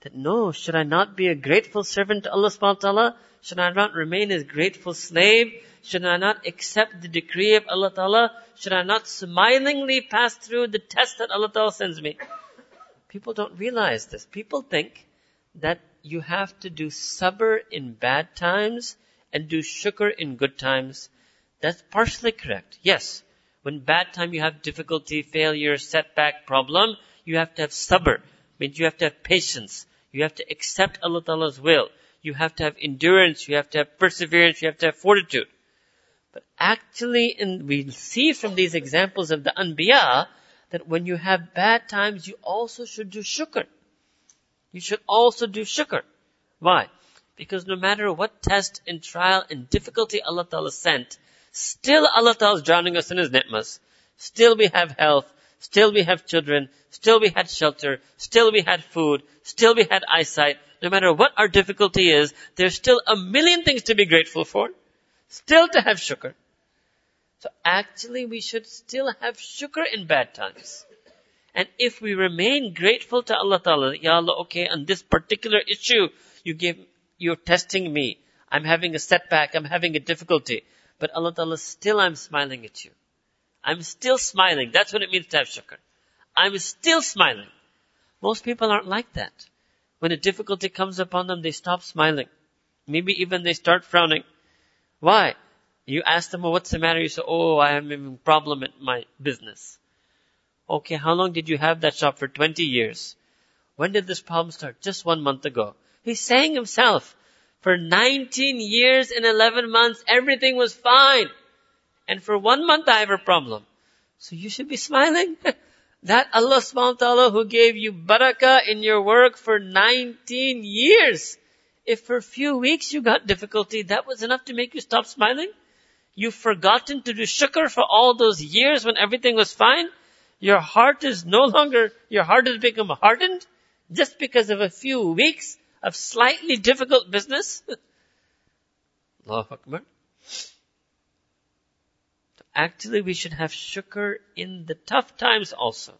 That no, should I not be a grateful servant to Allah subhanahu wa ta'ala? Should I not remain a grateful slave? Should I not accept the decree of Allah ta'ala? Should I not smilingly pass through the test that Allah ta'ala sends me? People don't realize this. People think that you have to do sabr in bad times and do shukr in good times. That's partially correct. Yes. When bad time you have difficulty, failure, setback, problem, you have to have sabr. Means you have to have patience. You have to accept Allah Ta'ala's will. You have to have endurance. You have to have perseverance. You have to have fortitude. But actually, in, we see from these examples of the Anbiya that when you have bad times, you also should do shukr. You should also do shukr. Why? Because no matter what test and trial and difficulty Allah Ta'ala sent, still Allah Ta'ala is drowning us in His ni'mas. Still we have health. Still we have children. Still we had shelter. Still we had food. Still we had eyesight. No matter what our difficulty is, there's still a million things to be grateful for. Still to have shukr. So actually we should still have shukr in bad times. And if we remain grateful to Allah Ta'ala, Ya Allah, okay, on this particular issue, you give, you're testing me. I'm having a setback, I'm having a difficulty. But Allah Ta'ala, still I'm smiling at you. I'm still smiling. That's what it means to have shukr. I'm still smiling. Most people aren't like that. When a difficulty comes upon them, they stop smiling. Maybe even they start frowning. Why? You ask them, well, what's the matter? You say, oh, I am having a problem at my business. Okay, how long did you have that shop for? 20 years. When did this problem start? Just one month ago. He's saying himself, for 19 years and 11 months, everything was fine. And for one month I have a problem. So you should be smiling. that Allah subhanahu wa ta'ala who gave you barakah in your work for 19 years. If for a few weeks you got difficulty, that was enough to make you stop smiling? You've forgotten to do shukr for all those years when everything was fine? Your heart is no longer, your heart has become hardened just because of a few weeks of slightly difficult business? Allahu Akbar. Actually, we should have shukr in the tough times also.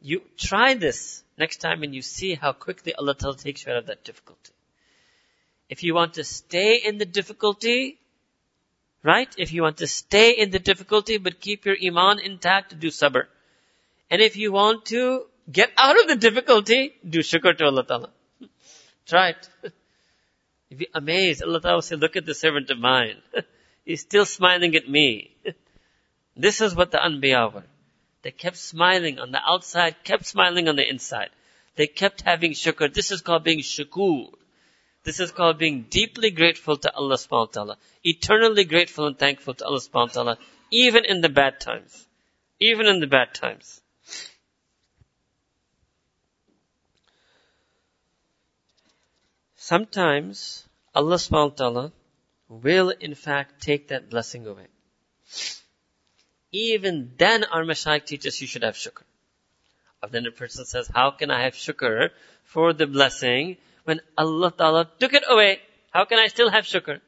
You try this next time and you see how quickly Allah Ta'ala takes you out of that difficulty. If you want to stay in the difficulty, right? If you want to stay in the difficulty but keep your iman intact, do sabr. And if you want to get out of the difficulty, do shukr to Allah Ta'ala. Try it. You'd be amazed. Allah Ta'ala will say, look at the servant of mine. He's still smiling at me. this is what the Anbiya were. They kept smiling on the outside, kept smiling on the inside. They kept having shukr. This is called being shukur. This is called being deeply grateful to Allah subhanahu wa ta'ala. Eternally grateful and thankful to Allah subhanahu wa ta'ala. Even in the bad times. Even in the bad times. Sometimes Allah subhanahu wa ta'ala will in fact take that blessing away. Even then our Mashayikh teaches you should have shukr. But then a person says, how can I have shukr for the blessing when Allah Ta'ala took it away? How can I still have shukr?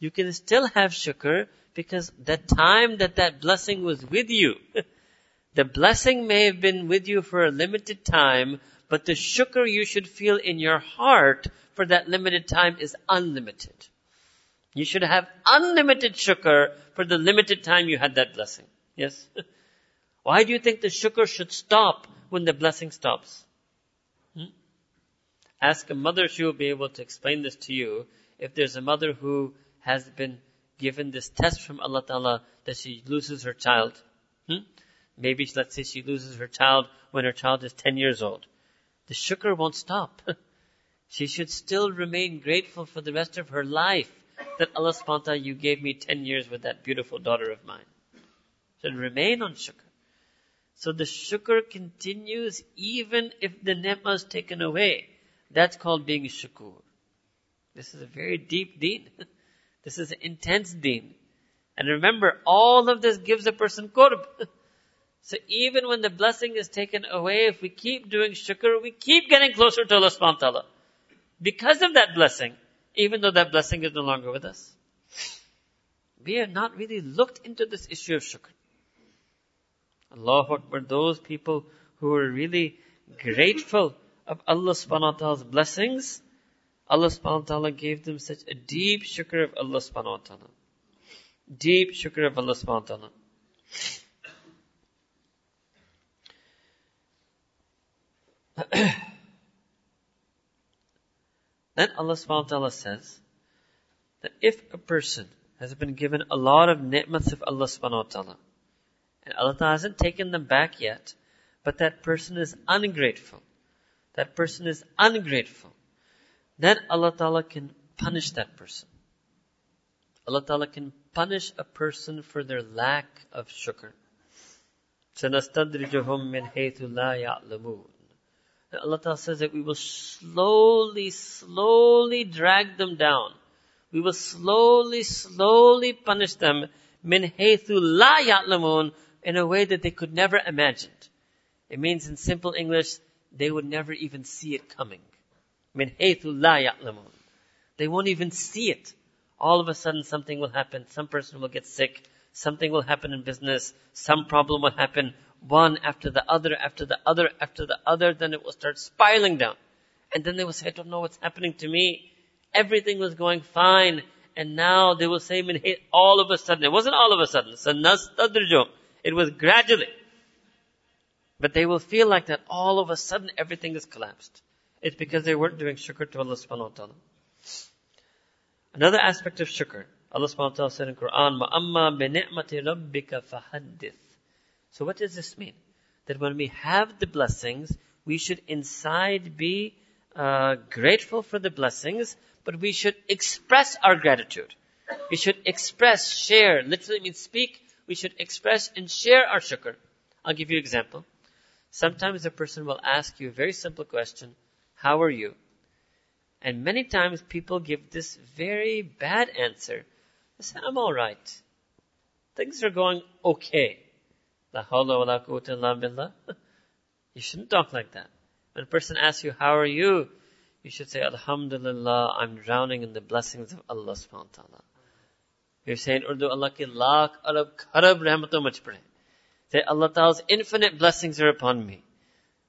You can still have shukr because the time that that blessing was with you, the blessing may have been with you for a limited time, but the shukr you should feel in your heart for that limited time is unlimited. You should have unlimited shukr for the limited time you had that blessing. Yes? Why do you think the shukr should stop when the blessing stops? Hmm? Ask a mother, she will be able to explain this to you. If there's a mother who has been given this test from Allah Ta'ala that she loses her child. Hmm? Maybe, let's say she loses her child when her child is 10 years old. The shukr won't stop. she should still remain grateful for the rest of her life that Allah subhanahu wa you gave me 10 years with that beautiful daughter of mine. Should remain on shukr. So the shukr continues even if the ni'mah is taken away. That's called being shukur. This is a very deep deen. this is an intense deen. And remember, all of this gives a person qurb. so even when the blessing is taken away, if we keep doing shukr, we keep getting closer to Allah subhanahu wa ta'ala. Because of that blessing even though that blessing is no longer with us. We have not really looked into this issue of shukr. Allahu Akbar, those people who are really grateful of Allah subhanahu wa ta'ala's blessings, Allah subhanahu wa ta'ala gave them such a deep shukr of Allah subhanahu wa ta'ala. Deep shukr of Allah subhanahu wa ta'ala. Then Allah subhanahu wa ta'ala says that if a person has been given a lot of ni'mats of Allah subhanahu wa ta'ala, and Allah ta'ala hasn't taken them back yet, but that person is ungrateful, that person is ungrateful, then Allah ta'ala can punish that person. Allah ta'ala can punish a person for their lack of shukr. سَنَسْتَدْرِجُهُمْ مِنْ حَيْثُ لَا يَعْلَمُونَ Allah Ta'ala says that we will slowly, slowly drag them down. We will slowly, slowly punish them min haythu la ya'lamun in a way that they could never imagine. It means in simple English, they would never even see it coming. Min haythu la ya'lamun. They won't even see it. All of a sudden something will happen. Some person will get sick. Something will happen in business. Some problem will happen. One after the other, after the other, after the other. Then it will start spiraling down. And then they will say, I don't know what's happening to me. Everything was going fine. And now they will say, all of a sudden. It wasn't all of a sudden. It was gradually. But they will feel like that all of a sudden everything has collapsed. It's because they weren't doing shukr to Allah subhanahu wa ta'ala. Another aspect of shukr. Allah subhanahu wa ta'ala said in Quran, وَأَمَّا بِنِعْمَةِ رَبِّكَ فَحَدِّث So what does this mean? That when we have the blessings, we should inside be uh, grateful for the blessings, but we should express our gratitude. We should express, share, literally means speak. we should express and share our shukr. I'll give you an example. Sometimes a person will ask you a very simple question, how are you? And many times people give this very bad answer. They say, I'm alright. Things are going okay. La hawla wa la quwwata illa billah. You shouldn't talk like that. When a person asks you, how are you? You should say, Alhamdulillah, I'm drowning in the blessings of Allah subhanahu wa ta'ala. You say in Urdu, Allah ki lakh arab kharab rahmato much pade that Allah Ta'ala's infinite blessings are upon me.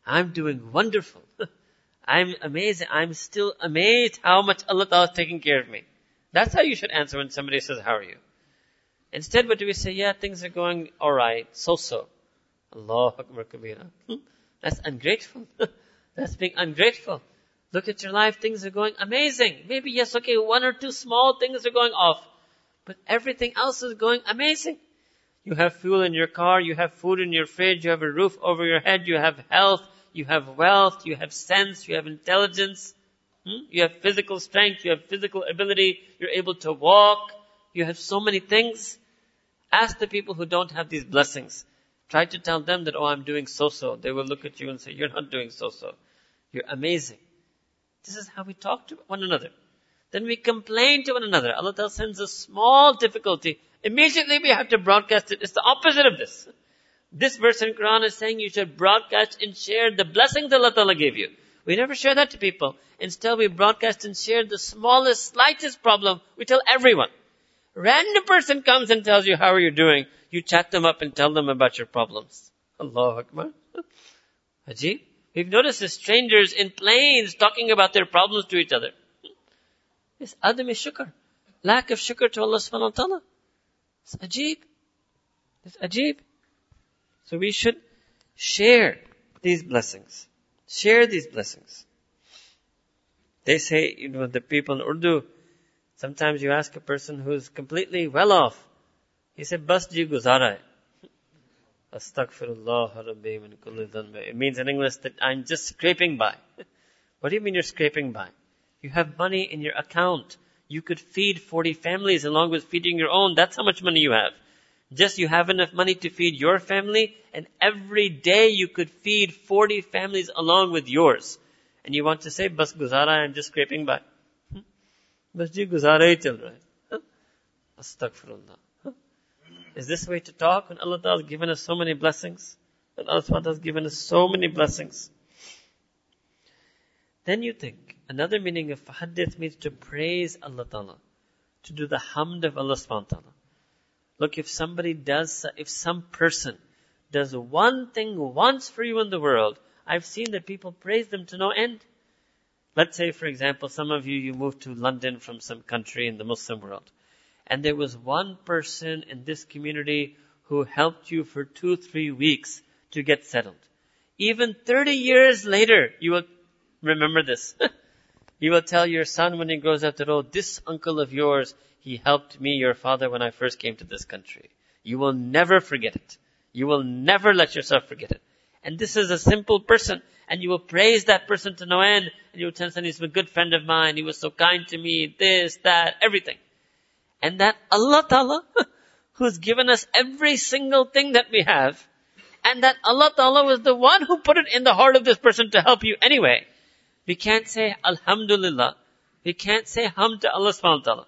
I'm doing wonderful. I'm amazing. I'm still amazed how much Allah Ta'ala is taking care of me. That's how you should answer when somebody says, how are you? Instead, what do we say? Yeah, things are going alright, so-so. Allah Akbar Kabira. Hmm? That's ungrateful. That's being ungrateful. Look at your life, things are going amazing. Maybe yes, okay, one or two small things are going off. But everything else is going amazing. You have fuel in your car, you have food in your fridge, you have a roof over your head, you have health, you have wealth, you have sense, you have intelligence, hmm? you have physical strength, you have physical ability, you're able to walk, you have so many things. Ask the people who don't have these blessings. Try to tell them that, oh, I'm doing so-so. They will look at you and say, you're not doing so-so. You're amazing. This is how we talk to one another. Then we complain to one another. Allah sends a small difficulty Immediately we have to broadcast it. It's the opposite of this. This verse in Quran is saying you should broadcast and share the blessings Allah Ta'ala gave you. We never share that to people. Instead we broadcast and share the smallest, slightest problem. We tell everyone. Random person comes and tells you how are you doing. You chat them up and tell them about your problems. Allah Akbar. Ajib. We've noticed the strangers in planes talking about their problems to each other. It's Adam is shukr. Lack of shukr to Allah subhanahu wa ta'ala. It's ajib. It's ajib. So we should share these blessings. Share these blessings. They say, you know, the people in Urdu, sometimes you ask a person who's completely well off, he said, Bas ji guzara Astaghfirullah min kulli It means in English that I'm just scraping by. what do you mean you're scraping by? You have money in your account you could feed 40 families along with feeding your own. That's how much money you have. Just you have enough money to feed your family, and every day you could feed 40 families along with yours. And you want to say, Bas guzara, I'm just scraping by. Hmm? Bas ji guzara hi chal Astaghfirullah. Is this way to talk when Allah Ta'ala has given us so many blessings? When Allah Ta'ala has given us so many blessings. Then you think, another meaning of hadith means to praise Allah Ta'ala. To do the hamd of Allah subhanahu ta'ala. Look, if somebody does, if some person does one thing once for you in the world, I've seen that people praise them to no end. Let's say, for example, some of you, you moved to London from some country in the Muslim world. And there was one person in this community who helped you for two, three weeks to get settled. Even 30 years later, you will remember this. you will tell your son when he grows up that, oh, this uncle of yours, he helped me, your father, when I first came to this country. You will never forget it. You will never let yourself forget it. And this is a simple person, and you will praise that person to no end, and you will tell him he's a good friend of mine, he was so kind to me, this, that, everything. And that Allah Ta'ala, who's given us every single thing that we have, and that Allah Ta'ala was the one who put it in the heart of this person to help you anyway. We can't say Alhamdulillah. We can't say hamd to Allah subhanahu wa ta'ala.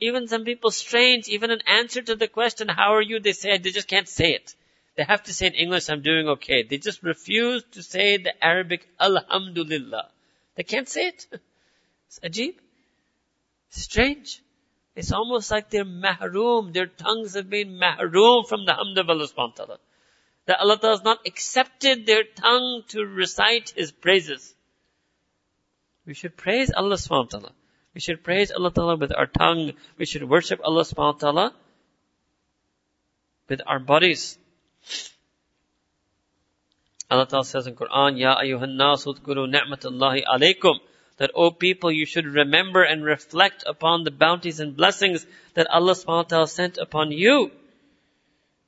Even some people strange, even an answer to the question, how are you, they say, they just can't say it. They have to say in English, I'm doing okay. They just refuse to say the Arabic Alhamdulillah. They can't say it. It's ajib. Strange. It's almost like they're mahroom, their tongues have been mahroom from the hamd of Allah subhanahu wa ta'ala. That Allah has not accepted their tongue to recite His praises. We should praise Allah subhanahu wa ta'ala. We should praise Allah ta'ala with our tongue. We should worship Allah subhanahu wa ta'ala with our bodies. Allah Ta'ala says in Quran, Ya ayyuhan nasu udkuru ni'matullahi alaykum. That, O people, you should remember and reflect upon the bounties and blessings that Allah subhanahu wa ta'ala sent upon you.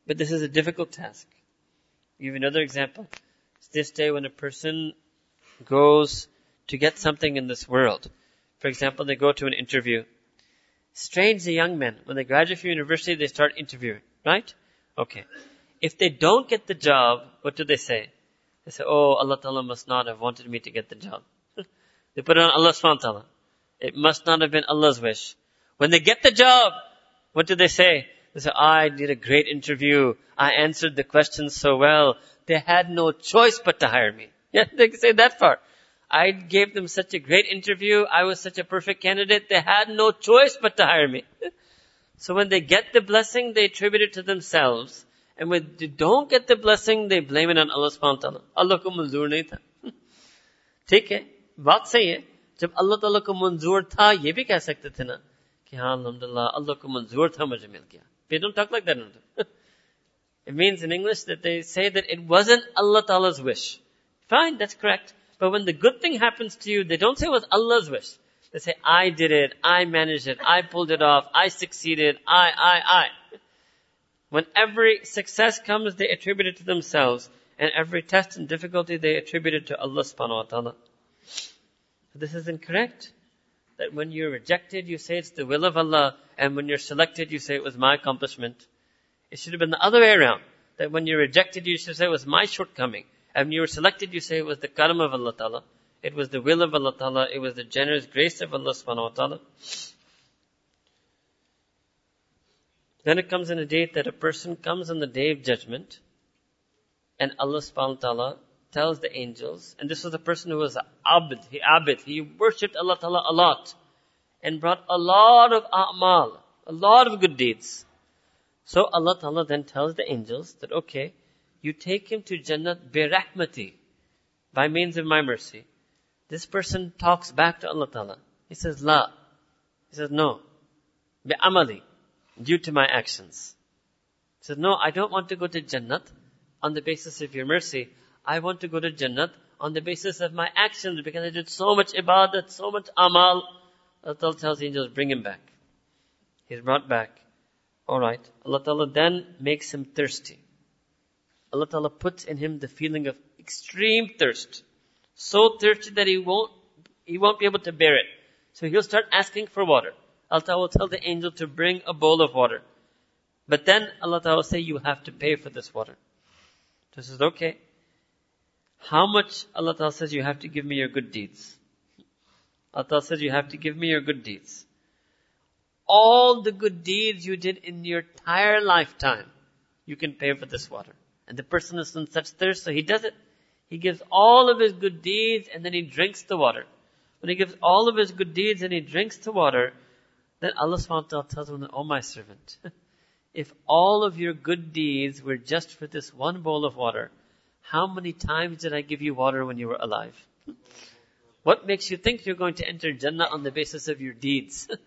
But this is a difficult task. I'll give another example. It's this day when a person goes to get something in this world. For example, they go to an interview. Strange the young men, when they graduate from university, they start interviewing, right? Okay. If they don't get the job, what do they say? They say, oh, Allah Ta'ala must not have wanted me to get the job. they put it on Allah subhanahu wa ta'ala. It must not have been Allah's wish. When they get the job, what do they say? They say, I did a great interview. I answered the questions so well. They had no choice but to hire me. Yeah, they can say that far. I gave them such a great interview. I was such a perfect candidate. They had no choice but to hire me. so when they get the blessing, they attribute it to themselves. And when they don't get the blessing, they blame it on Allah subhanahu wa ta'ala. Allah को मंजूर नहीं था ठीक है बात सही है जब अल्लाह ताला को मंजूर था ये भी कह सकते थे ना कि हाँ अल्हम्दुलिल्लाह अल्लाह को मंजूर था मुझे मिल गया they don't talk like that it means in English that they say that it wasn't Allah Ta'ala's wish fine that's correct but when the good thing happens to you they don't say it was Allah's wish they say I did it I managed it I pulled it off I succeeded I I I when every success comes, they attribute it to themselves. And every test and difficulty, they attribute it to Allah subhanahu wa ta'ala. This is incorrect. That when you're rejected, you say it's the will of Allah. And when you're selected, you say it was my accomplishment. It should have been the other way around. That when you're rejected, you should say it was my shortcoming. And you were selected, you say it was the karam of Allah ta'ala. It was the will of Allah ta'ala. It was the generous grace of Allah subhanahu wa ta'ala. Then it comes in a date that a person comes on the day of judgment and Allah subhanahu wa ta'ala tells the angels, and this was a person who was abid, he abid, he worshipped Allah ta'ala a lot and brought a lot of a'mal, a lot of good deeds. So Allah ta'ala then tells the angels that, okay, you take him to Jannat bi rahmati, by means of my mercy. This person talks back to Allah ta'ala. He says, la. He says, no. Bi amali due to my actions. He says, no, I don't want to go to Jannat on the basis of your mercy. I want to go to Jannat on the basis of my actions because I did so much ibadat, so much amal. Allah tells the angels, bring him back. He's brought back. Alright. Allah Ta'ala then makes him thirsty. Allah Ta'ala puts in him the feeling of extreme thirst. So thirsty that he won't, he won't be able to bear it. So he'll start asking for water. Allah Ta'ala will tell the angel to bring a bowl of water. But then Allah Ta'ala will say, you have to pay for this water. He says, okay. How much Allah Ta'ala says you have to give me your good deeds? Allah Ta'ala says you have to give me your good deeds. All the good deeds you did in your entire lifetime, you can pay for this water. And the person is in such thirst, so he does it. He gives all of his good deeds and then he drinks the water. When he gives all of his good deeds and he drinks the water, then Allah subhanahu wa ta'ala tells him, Oh my servant, if all of your good deeds were just for this one bowl of water, how many times did I give you water when you were alive? what makes you think you're going to enter Jannah on the basis of your deeds?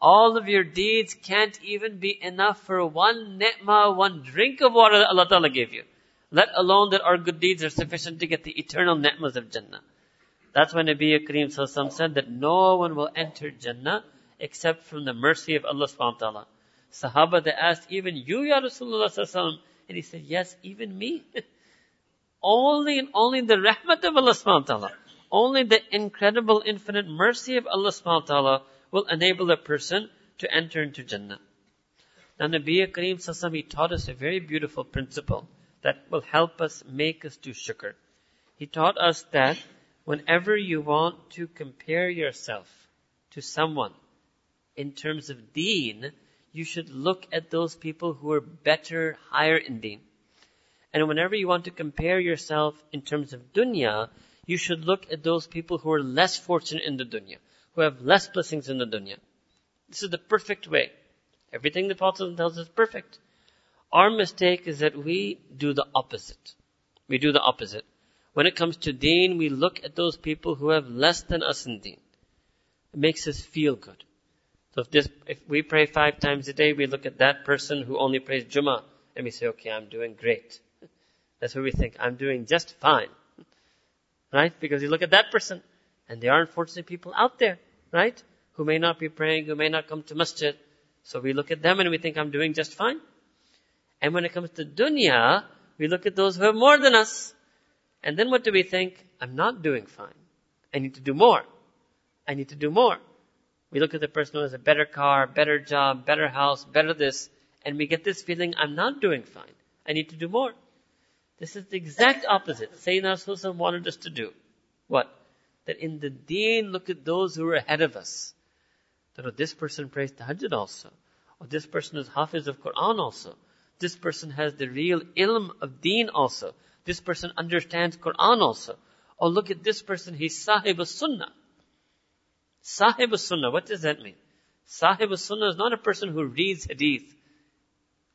all of your deeds can't even be enough for one ni'mah, one drink of water that Allah Ta'ala gave you. Let alone that our good deeds are sufficient to get the eternal ni'mahs of Jannah. That's why Nabi Kareem said that no one will enter Jannah except from the mercy of Allah subhanahu wa ta'ala. Sahaba, they asked, even you, Ya Rasulullah and he said, yes, even me. only and only the rahmat of Allah subhanahu wa ta'ala, only the incredible infinite mercy of Allah subhanahu wa ta'ala will enable a person to enter into Jannah. Now Nabi Kareem Sassam, he taught us a very beautiful principle that will help us make us do shukr. He taught us that whenever you want to compare yourself to someone in terms of deen, you should look at those people who are better, higher in deen. And whenever you want to compare yourself in terms of dunya, you should look at those people who are less fortunate in the dunya, who have less blessings in the dunya. This is the perfect way. Everything the Prophet tells us is perfect. Our mistake is that we do the opposite. We do the opposite. When it comes to deen, we look at those people who have less than us in deen. It makes us feel good. So if this, if we pray five times a day, we look at that person who only prays Jummah, and we say, okay, I'm doing great. That's what we think. I'm doing just fine. Right? Because you look at that person, and there are unfortunately people out there, right? Who may not be praying, who may not come to masjid. So we look at them and we think I'm doing just fine. And when it comes to dunya, we look at those who have more than us. And then what do we think? I'm not doing fine. I need to do more. I need to do more. We look at the person who has a better car, better job, better house, better this, and we get this feeling, I'm not doing fine. I need to do more. This is the exact opposite. Sayyidina Rasulullah wanted us to do. What? That in the deen, look at those who are ahead of us. That oh, this person prays tahajjud also. Or this person is hafiz of Quran also. This person has the real ilm of deen also. This person understands Quran also. Or look at this person, he's sahib sunnah. Sahib sunnah, what does that mean? Sahib sunnah is not a person who reads hadith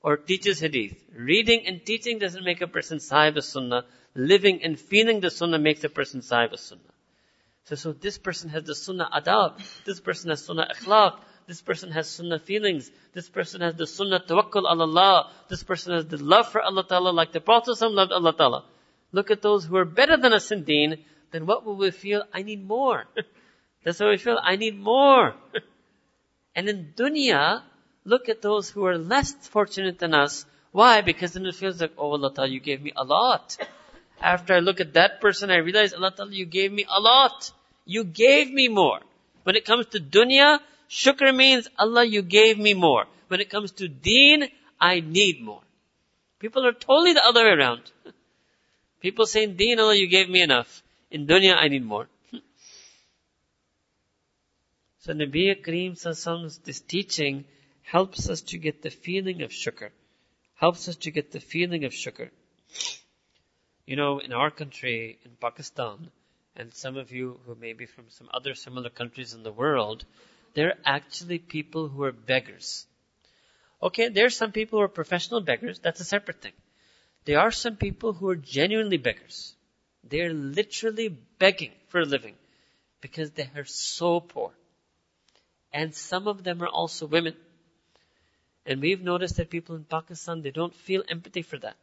or teaches hadith. Reading and teaching doesn't make a person sahib sunnah. Living and feeling the sunnah makes a person sahib sunnah. So, so this person has the sunnah adab. This person has sunnah akhlaq. This person has sunnah feelings. This person has the sunnah tawakkul Allah. This person has the love for Allah Ta'ala like the Prophet loved Allah Ta'ala. Look at those who are better than us in deen, then what will we feel? I need more. That's how we feel. I need more. and in dunya, look at those who are less fortunate than us. Why? Because then it feels like, oh Allah Ta'ala, you gave me a lot. After I look at that person, I realize, Allah Ta'ala, you gave me a lot. You gave me more. When it comes to dunya, Shukr means, Allah, you gave me more. When it comes to deen, I need more. People are totally the other way around. People say deen, Allah, you gave me enough. In dunya, I need more. so Nabi Kareem this teaching helps us to get the feeling of shukr. Helps us to get the feeling of shukr. You know, in our country, in Pakistan, and some of you who may be from some other similar countries in the world, there are actually people who are beggars. Okay, there are some people who are professional beggars. That's a separate thing. There are some people who are genuinely beggars. They're literally begging for a living because they are so poor. And some of them are also women. And we've noticed that people in Pakistan, they don't feel empathy for that.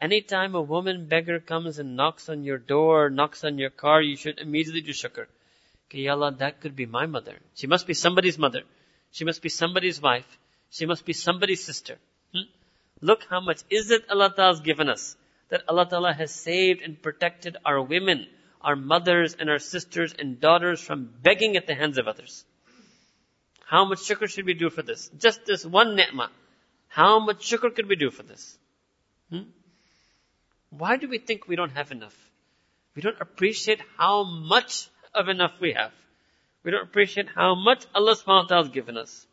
Anytime a woman beggar comes and knocks on your door, knocks on your car, you should immediately do shukr. Okay, Allah, that could be my mother. She must be somebody's mother. She must be somebody's wife. She must be somebody's sister. Hmm? Look how much izzat Allah Ta'ala has given us. That Allah Ta'ala has saved and protected our women, our mothers and our sisters and daughters from begging at the hands of others. How much shukr should we do for this? Just this one ni'mah. How much shukr could we do for this? Hmm? Why do we think we don't have enough? We don't appreciate how much of enough we have. We don't appreciate how much Allah subhanahu wa ta'ala has given us.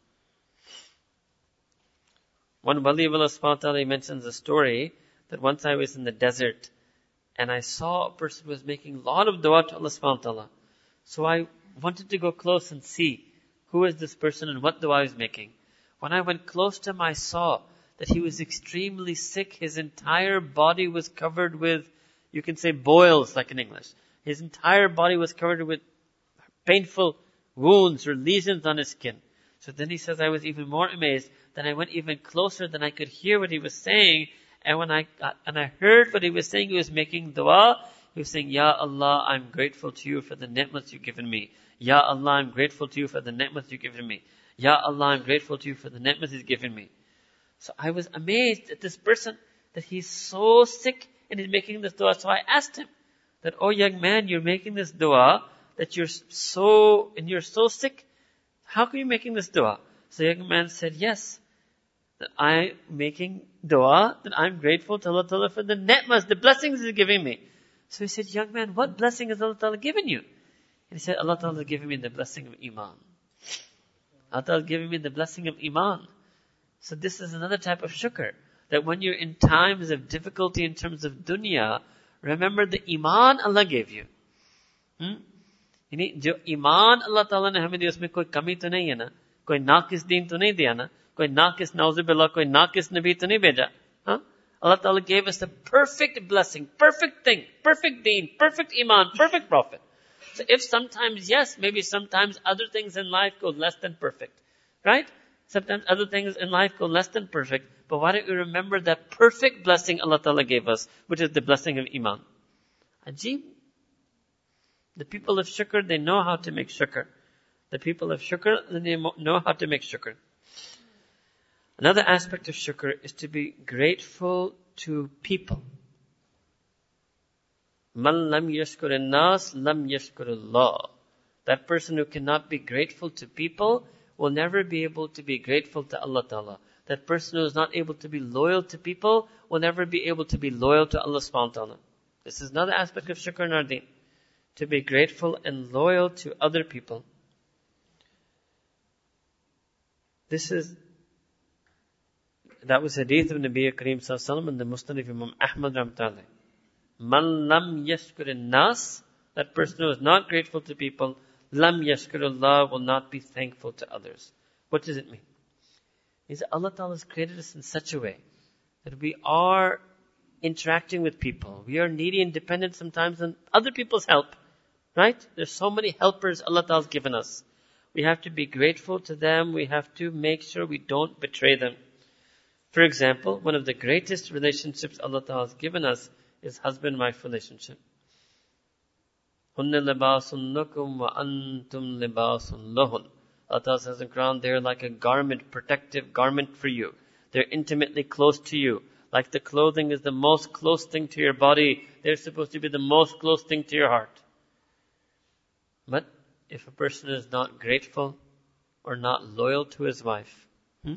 One wali of Allah subhanahu wa ta'ala mentions a story that once I was in the desert and I saw a person who was making a lot of dua to Allah subhanahu wa ta'ala. So I wanted to go close and see who is this person and what dua was making. When I went close to him, I saw that he was extremely sick. His entire body was covered with, you can say boils like in English. His entire body was covered with painful wounds or lesions on his skin. So then he says, I was even more amazed. Then I went even closer than I could hear what he was saying. And when I got, and I heard what he was saying, he was making dua. He was saying, Ya Allah, I'm grateful to you for the ni'mats you've given me. Ya Allah, I'm grateful to you for the ni'mats you've given me. Ya Allah, I'm grateful to you for the ni'mats you've given me. So I was amazed at this person that he's so sick and he's making this dua. So I asked him, that, oh young man, you're making this dua, that you're so, and you're so sick, how come you making this dua? So the young man said, yes, that I'm making dua, that I'm grateful to Allah Ta'ala for the ni'mas, the blessings He's giving me. So he said, young man, what blessing has Allah Ta'ala given you? And he said, Allah Ta'ala has given me the blessing of Iman. Allah Ta'ala has given me the blessing of Iman. So this is another type of shukr. That when you're in times of difficulty in terms of dunya, Remember the iman Allah gave you. Hmm? यानी जो ईमान अल्लाह ताला ने हमें दिया उसमें कोई कमी तो नहीं है ना कोई नाकिस दीन तो नहीं दिया ना कोई नाकिस नाउजुबिल्ला कोई नाकिस नबी तो नहीं भेजा हाँ Allah Ta'ala gave us the perfect blessing, perfect thing, perfect deen, perfect iman, perfect prophet. So if sometimes, yes, maybe sometimes other things in life go less than perfect. Right? Sometimes other things in life go less than perfect. But why don't we remember that perfect blessing Allah Ta'ala gave us, which is the blessing of iman? Ajib. The people of shukr, they know how to make shukr. The people of shukr, they know how to make shukr. Another aspect of shukr is to be grateful to people. Man lam yashkur nas lam yashkur Allah. That person who cannot be grateful to people will never be able to be grateful to Allah Ta'ala. That person who is not able to be loyal to people will never be able to be loyal to Allah subhanahu wa ta'ala. This is another aspect of shukr nardeen. To be grateful and loyal to other people. This is that was hadith of Nabi Kareem Sallallahu and the Musnad of Imam Ahmad Ramtali. Man lam yashkur nas, that person who is not grateful to people, lam yashkur Allah will not be thankful to others. What does it mean? Means Allah Ta'ala has created us in such a way that we are interacting with people. We are needy and dependent sometimes on other people's help. Right? There's so many helpers Allah has given us. We have to be grateful to them. We have to make sure we don't betray them. For example, one of the greatest relationships Allah Ta'ala has given us is husband-wife relationship. Allah Ta'ala says in Quran, they're like a garment, protective garment for you. They're intimately close to you. Like the clothing is the most close thing to your body, they're supposed to be the most close thing to your heart. But if a person is not grateful or not loyal to his wife, hmm?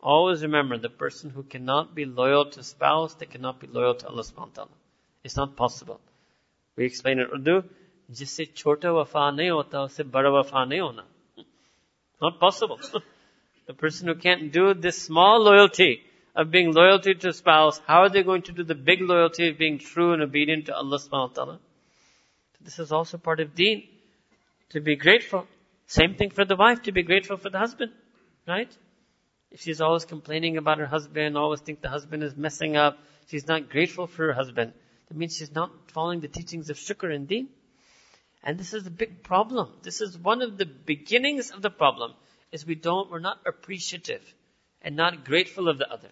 Always remember the person who cannot be loyal to spouse, they cannot be loyal to Allah subhanahu wa ta'ala. It's not possible. We explain in Urdu, जिससे छोटा वफा नहीं होता उससे बड़ा वफा नहीं होना. Not possible. the person who can't do this small loyalty of being loyalty to a spouse, how are they going to do the big loyalty of being true and obedient to Allah subhanahu wa ta'ala? This is also part of deen. To be grateful. Same thing for the wife, to be grateful for the husband. Right? If she's always complaining about her husband, always think the husband is messing up, she's not grateful for her husband, that means she's not following the teachings of shukr and deen. And this is a big problem. This is one of the beginnings of the problem, is we don't, we're not appreciative and not grateful of the other.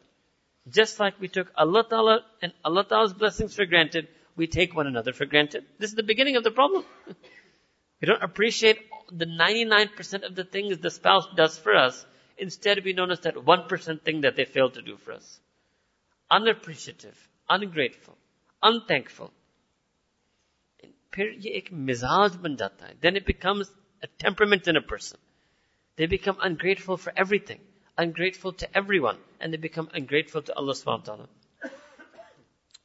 Just like we took Allah Ta'ala and Allah Ta'ala's blessings for granted, we take one another for granted. This is the beginning of the problem. we don't appreciate the 99% of the things the spouse does for us Instead, we notice that 1% thing that they failed to do for us. Unappreciative, ungrateful, unthankful. Then it becomes a temperament in a person. They become ungrateful for everything, ungrateful to everyone, and they become ungrateful to Allah subhanahu wa ta'ala.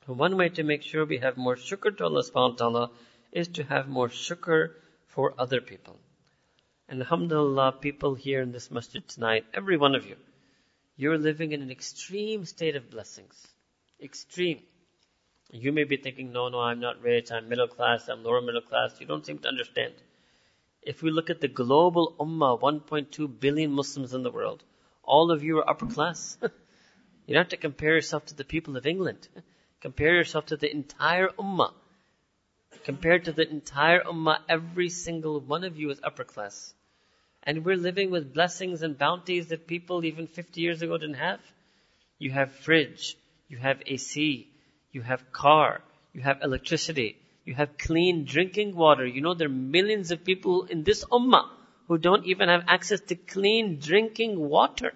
One way to make sure we have more shukr to Allah subhanahu wa ta'ala is to have more shukr for other people. And alhamdulillah, people here in this masjid tonight, every one of you, you're living in an extreme state of blessings. Extreme. You may be thinking, no, no, I'm not rich, I'm middle class, I'm lower middle class. You don't seem to understand. If we look at the global ummah, 1.2 billion Muslims in the world, all of you are upper class. you don't have to compare yourself to the people of England. Compare yourself to the entire ummah. Compared to the entire ummah, every single one of you is upper class. And we're living with blessings and bounties that people even 50 years ago didn't have. You have fridge, you have AC, you have car, you have electricity, you have clean drinking water. You know there are millions of people in this ummah who don't even have access to clean drinking water.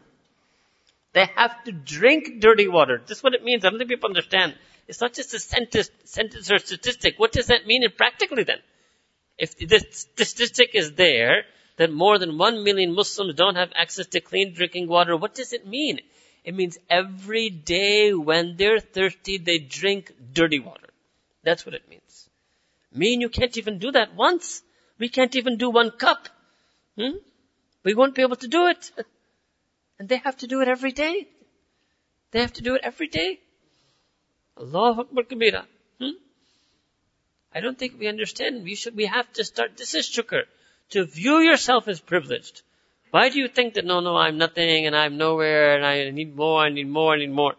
They have to drink dirty water. This is what it means. I don't think people understand. It's not just a sentence, sentence or statistic. What does that mean in practically then? If the statistic is there, that more than one million Muslims don't have access to clean drinking water, what does it mean? It means every day when they're thirsty, they drink dirty water. That's what it means. Me and you can't even do that once. We can't even do one cup. Hmm? We won't be able to do it. And they have to do it every day. They have to do it every day. Allah Akbar Kabira. Hmm? I don't think we understand. We should, we have to start, this is shukr to view yourself as privileged. Why do you think that no, no, I'm nothing and I'm nowhere and I need more, I need more, I need more?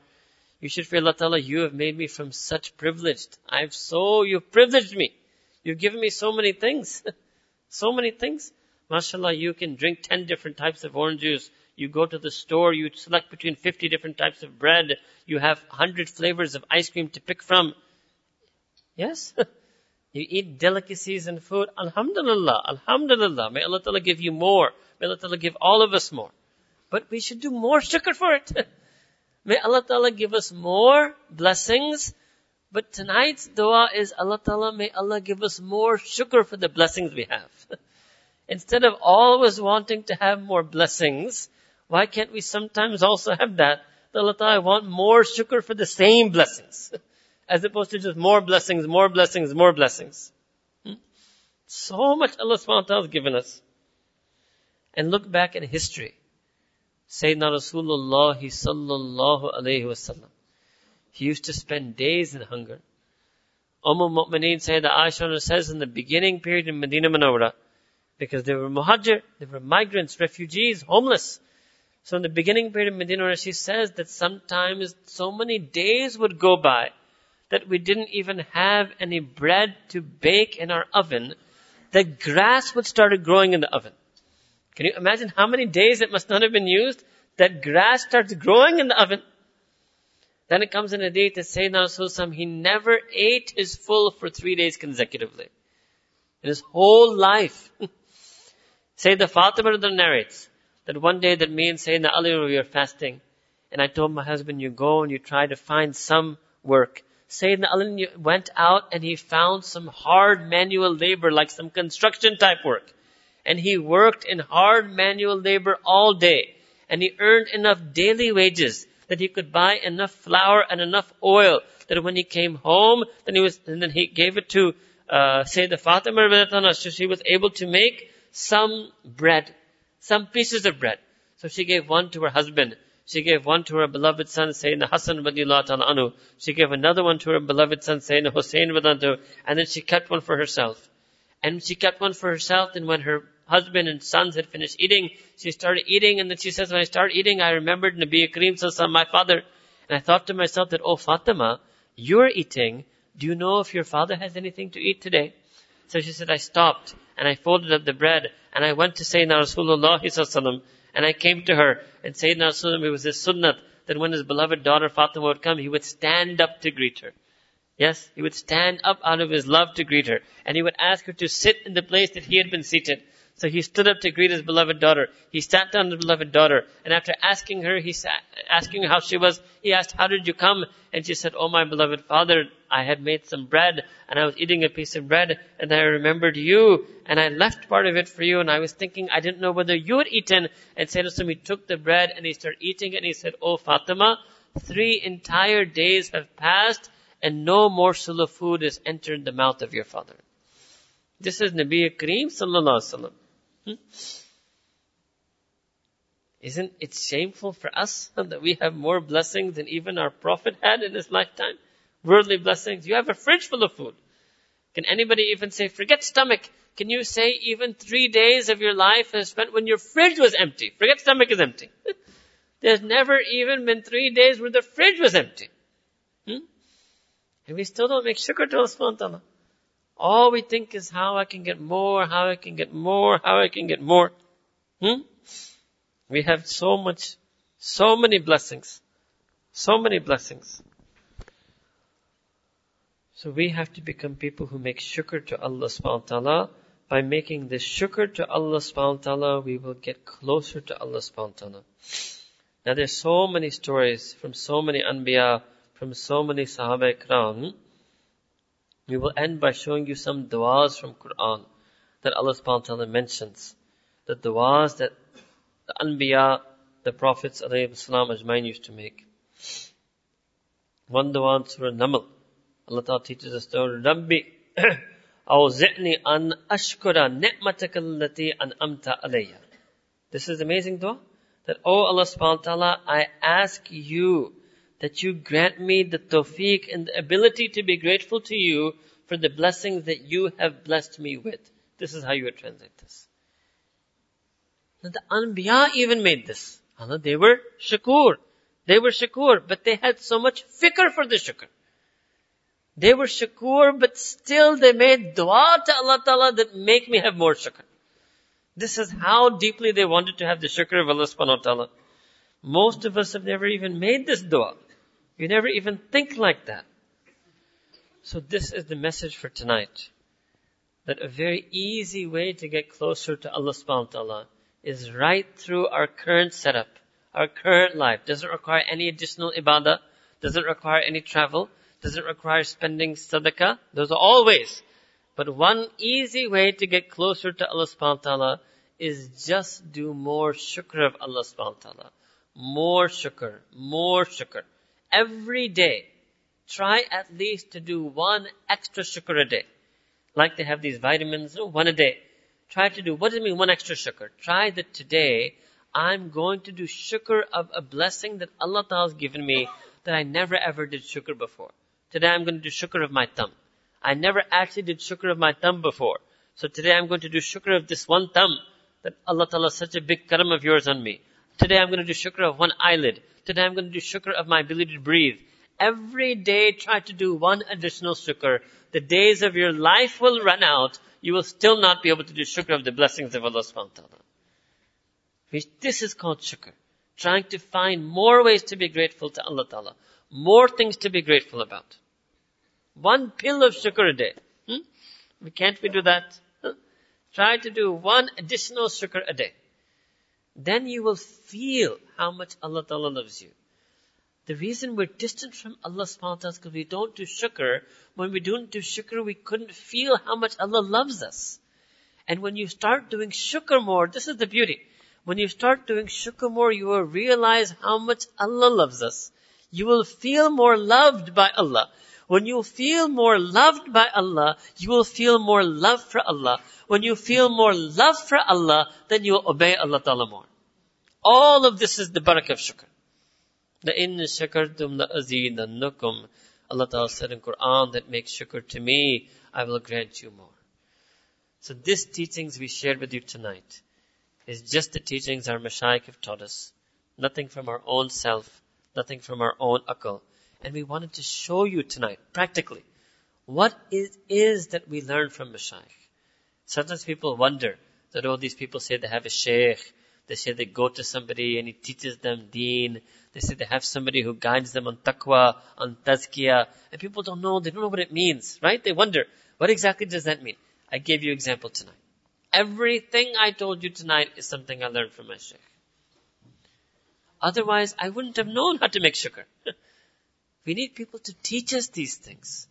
You should fear Allah Ta'ala, you have made me from such privileged. I've so, you've privileged me. You've given me so many things. so many things. MashaAllah, you can drink 10 different types of orange juice. You go to the store, you select between 50 different types of bread. You have 100 flavors of ice cream to pick from. Yes? you eat delicacies and food. Alhamdulillah, Alhamdulillah. May Allah Ta'ala give you more. May Allah Ta'ala give all of us more. But we should do more shukr for it. May Allah Ta'ala give us more blessings. But tonight's dua is Allah Ta'ala, may Allah give us more shukr for the blessings we have. Instead of always wanting to have more blessings, why can't we sometimes also have that? That Allah Ta'ala, I want more shukr for the same blessings. As opposed to just more blessings, more blessings, more blessings. Hmm? So much Allah subhanahu wa ta'ala has given us and look back in history. Sayyidina Rasulullah sallallahu alayhi. He used to spend days in hunger. Umm al-Mu'mineen Sayyidina Aisha says in the beginning period in Medina Munawwara, because they were muhajir, they were migrants, refugees, homeless. So in the beginning period of Medina, she says that sometimes so many days would go by that we didn't even have any bread to bake in our oven, the grass would start growing in the oven. Can you imagine how many days it must not have been used? That grass starts growing in the oven. Then it comes in a day to say Rasulullah, he never ate his full for three days consecutively. In his whole life. Sayyida Fatima narrates that one day that me and Sayyidina Ali we were fasting. And I told my husband, you go and you try to find some work. Sayyidina Ali went out and he found some hard manual labor, like some construction type work and he worked in hard manual labor all day. And he earned enough daily wages that he could buy enough flour and enough oil that when he came home, then he was, and then he gave it to, uh, Sayyida Fatima so she was able to make some bread, some pieces of bread. So she gave one to her husband. She gave one to her beloved son, Sayyidina Hassan radiallahu ta'ala anhu. She gave another one to her beloved son, Sayyidina Hussein radiallahu and then she kept one for herself. And she kept one for herself, and when her husband and sons had finished eating. She started eating and then she says, when I started eating, I remembered Nabi Kareem Sallallahu my father. And I thought to myself that, oh Fatima, you're eating. Do you know if your father has anything to eat today? So she said, I stopped and I folded up the bread and I went to Sayyidina Rasulullah Sallallahu and I came to her and Sayyidina Rasulullah, it was his sunnah that when his beloved daughter Fatima would come, he would stand up to greet her. Yes, he would stand up out of his love to greet her. And he would ask her to sit in the place that he had been seated. So he stood up to greet his beloved daughter. He sat down his beloved daughter. And after asking her, he sat, asking her how she was, he asked, how did you come? And she said, oh my beloved father, I had made some bread and I was eating a piece of bread and then I remembered you and I left part of it for you and I was thinking I didn't know whether you had eaten. And Sayyidina he took the bread and he started eating it and he said, oh Fatima, three entire days have passed and no morsel of food has entered the mouth of your father. This is Nabi Kareem sallallahu alaihi wasallam. Hmm? Isn't it shameful for us that we have more blessings than even our Prophet had in his lifetime? Worldly blessings. You have a fridge full of food. Can anybody even say, forget stomach. Can you say even three days of your life is spent when your fridge was empty? Forget stomach is empty. There's never even been three days where the fridge was empty. Hmm? And we still don't make shukr to Allah subhanahu all we think is how I can get more, how I can get more, how I can get more. Hmm? We have so much, so many blessings. So many blessings. So we have to become people who make shukr to Allah subhanahu wa ta'ala. By making this shukr to Allah subhanahu wa ta'ala, we will get closer to Allah subhanahu wa ta'ala. Now there's so many stories from so many anbiya, from so many sahaba ikram, we will end by showing you some du'as from Quran that Allah subhanahu wa ta'ala mentions. The du'as that the Anbiya, the Prophets alayhi salam used to make. One dua in Surah Naml. Allah Ta'ala teaches us to Rabbi awzi'ni an ashkura ni'mataka allati an'amta alayya. This is amazing dua. That, oh Allah subhanahu wa ta'ala, I ask you that you grant me the tawfiq and the ability to be grateful to you for the blessings that you have blessed me with. This is how you would translate this. Now the Anbiya even made this. Allah, they were shakur. They were shakur, but they had so much fikr for the shukr. They were shakur, but still they made dua to Allah Ta'ala that make me have more shukr. This is how deeply they wanted to have the shukr of Allah subhanahu wa ta'ala. Most of us have never even made this dua. You never even think like that. So this is the message for tonight. That a very easy way to get closer to Allah subhanahu wa ta'ala is right through our current setup, our current life. Doesn't require any additional ibadah, doesn't require any travel, doesn't require spending sadaqah. Those are all ways. But one easy way to get closer to Allah subhanahu wa ta'ala is just do more shukr of Allah subhanahu wa ta'ala. More shukr, more shukr. Every day, try at least to do one extra shukr a day. Like they have these vitamins, no, one a day. Try to do, what does it mean, one extra shukr? Try that today, I'm going to do shukr of a blessing that Allah Ta'ala has given me that I never ever did shukr before. Today I'm going to do shukr of my thumb. I never actually did shukr of my thumb before. So today I'm going to do shukr of this one thumb that Allah Ta'ala such a big karam of yours on me. Today I'm going to do shukr of one eyelid. Today I'm going to do shukr of my ability to breathe. Every day try to do one additional shukr. The days of your life will run out. You will still not be able to do shukr of the blessings of Allah subhanahu wa ta'ala. This is called shukr. Trying to find more ways to be grateful to Allah ta'ala. More things to be grateful about. One pill of shukr a day. Hmm? We can't we do that? Huh? Try to do one additional shukr a day. Then you will feel how much Allah Ta'ala loves you. The reason we're distant from Allah subhanahu wa ta'ala is because we don't do shukr. When we don't do shukr, we couldn't feel how much Allah loves us. And when you start doing shukr more, this is the beauty. When you start doing shukr more, you will realize how much Allah loves us. You will feel more loved by Allah. When you feel more loved by Allah, you will feel more love for Allah. When you feel more love for Allah, then you will obey Allah Ta'ala more. All of this is the barakah of shukr. لَإِنْ the nukum. Allah Ta'ala said in Quran that make shukr to me, I will grant you more. So these teachings we shared with you tonight is just the teachings our Mashayikh have taught us. Nothing from our own self, nothing from our own akal. And we wanted to show you tonight, practically, what it is that we learn from Mashayikh. Sometimes people wonder that, oh, these people say they have a sheikh, they say they go to somebody and he teaches them deen, they say they have somebody who guides them on taqwa, on tazkiyah, and people don't know, they don't know what it means, right? They wonder, what exactly does that mean? I gave you example tonight. Everything I told you tonight is something I learned from my sheikh. Otherwise, I wouldn't have known how to make shukr. We need people to teach us these things.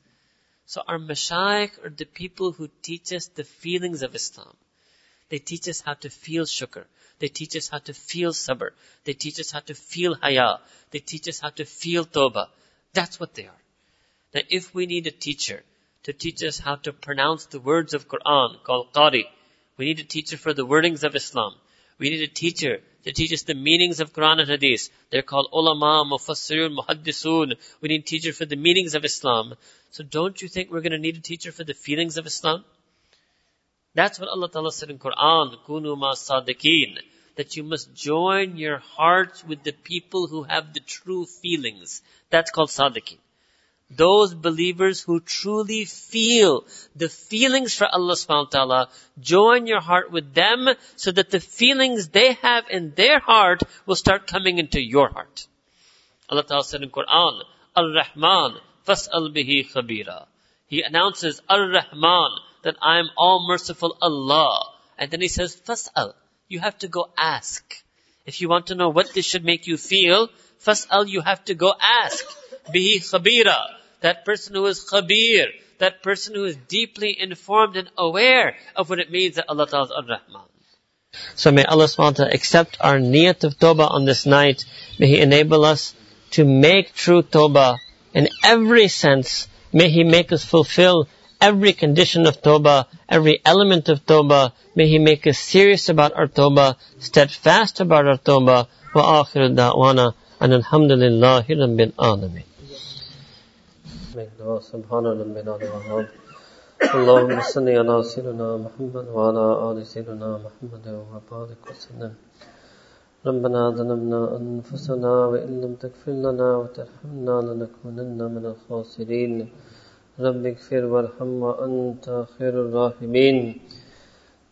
So our mashayikh are the people who teach us the feelings of Islam. They teach us how to feel shukr. They teach us how to feel sabr. They teach us how to feel haya. They teach us how to feel tawbah. That's what they are. Now if we need a teacher to teach us how to pronounce the words of Quran called Qari, we need a teacher for the wordings of Islam. We need a teacher to teach us the meanings of Quran and Hadith. They're called ulama, mufassirun, muhaddisun. We need a teacher for the meanings of Islam. So don't you think we're going to need a teacher for the feelings of Islam? That's what Allah Ta'ala said in Quran, kunu ma sadiqeen. That you must join your hearts with the people who have the true feelings. That's called sadiqeen those believers who truly feel the feelings for Allah subhanahu wa ta'ala, join your heart with them so that the feelings they have in their heart will start coming into your heart. Allah ta'ala said in Quran, Ar-Rahman, fas'al bihi khabira. He announces, Ar-Rahman, that I am all merciful Allah. And then he says, fas'al. You have to go ask. If you want to know what this should make you feel, fas'al, you have to go ask. Bihi khabira that person who is khabir, that person who is deeply informed and aware of what it means that Allah Ta'ala is Ar-Rahman. So may Allah SWT accept our niyat of tawbah on this night. May He enable us to make true tawbah in every sense. May He make us fulfill every condition of tawbah, every element of tawbah. May He make us serious about our tawbah, steadfast about our tawbah. Wa akhiru da'wana and alhamdulillahi rabbil alameen. make dua subhana rabbina al-wahhab اللهم صل على سيدنا محمد وعلى آل سيدنا محمد وبارك وسلم ربنا ظلمنا أنفسنا وإن لم تغفر لنا وترحمنا لنكونن من الخاسرين رب اغفر وارحم وأنت خير الراحمين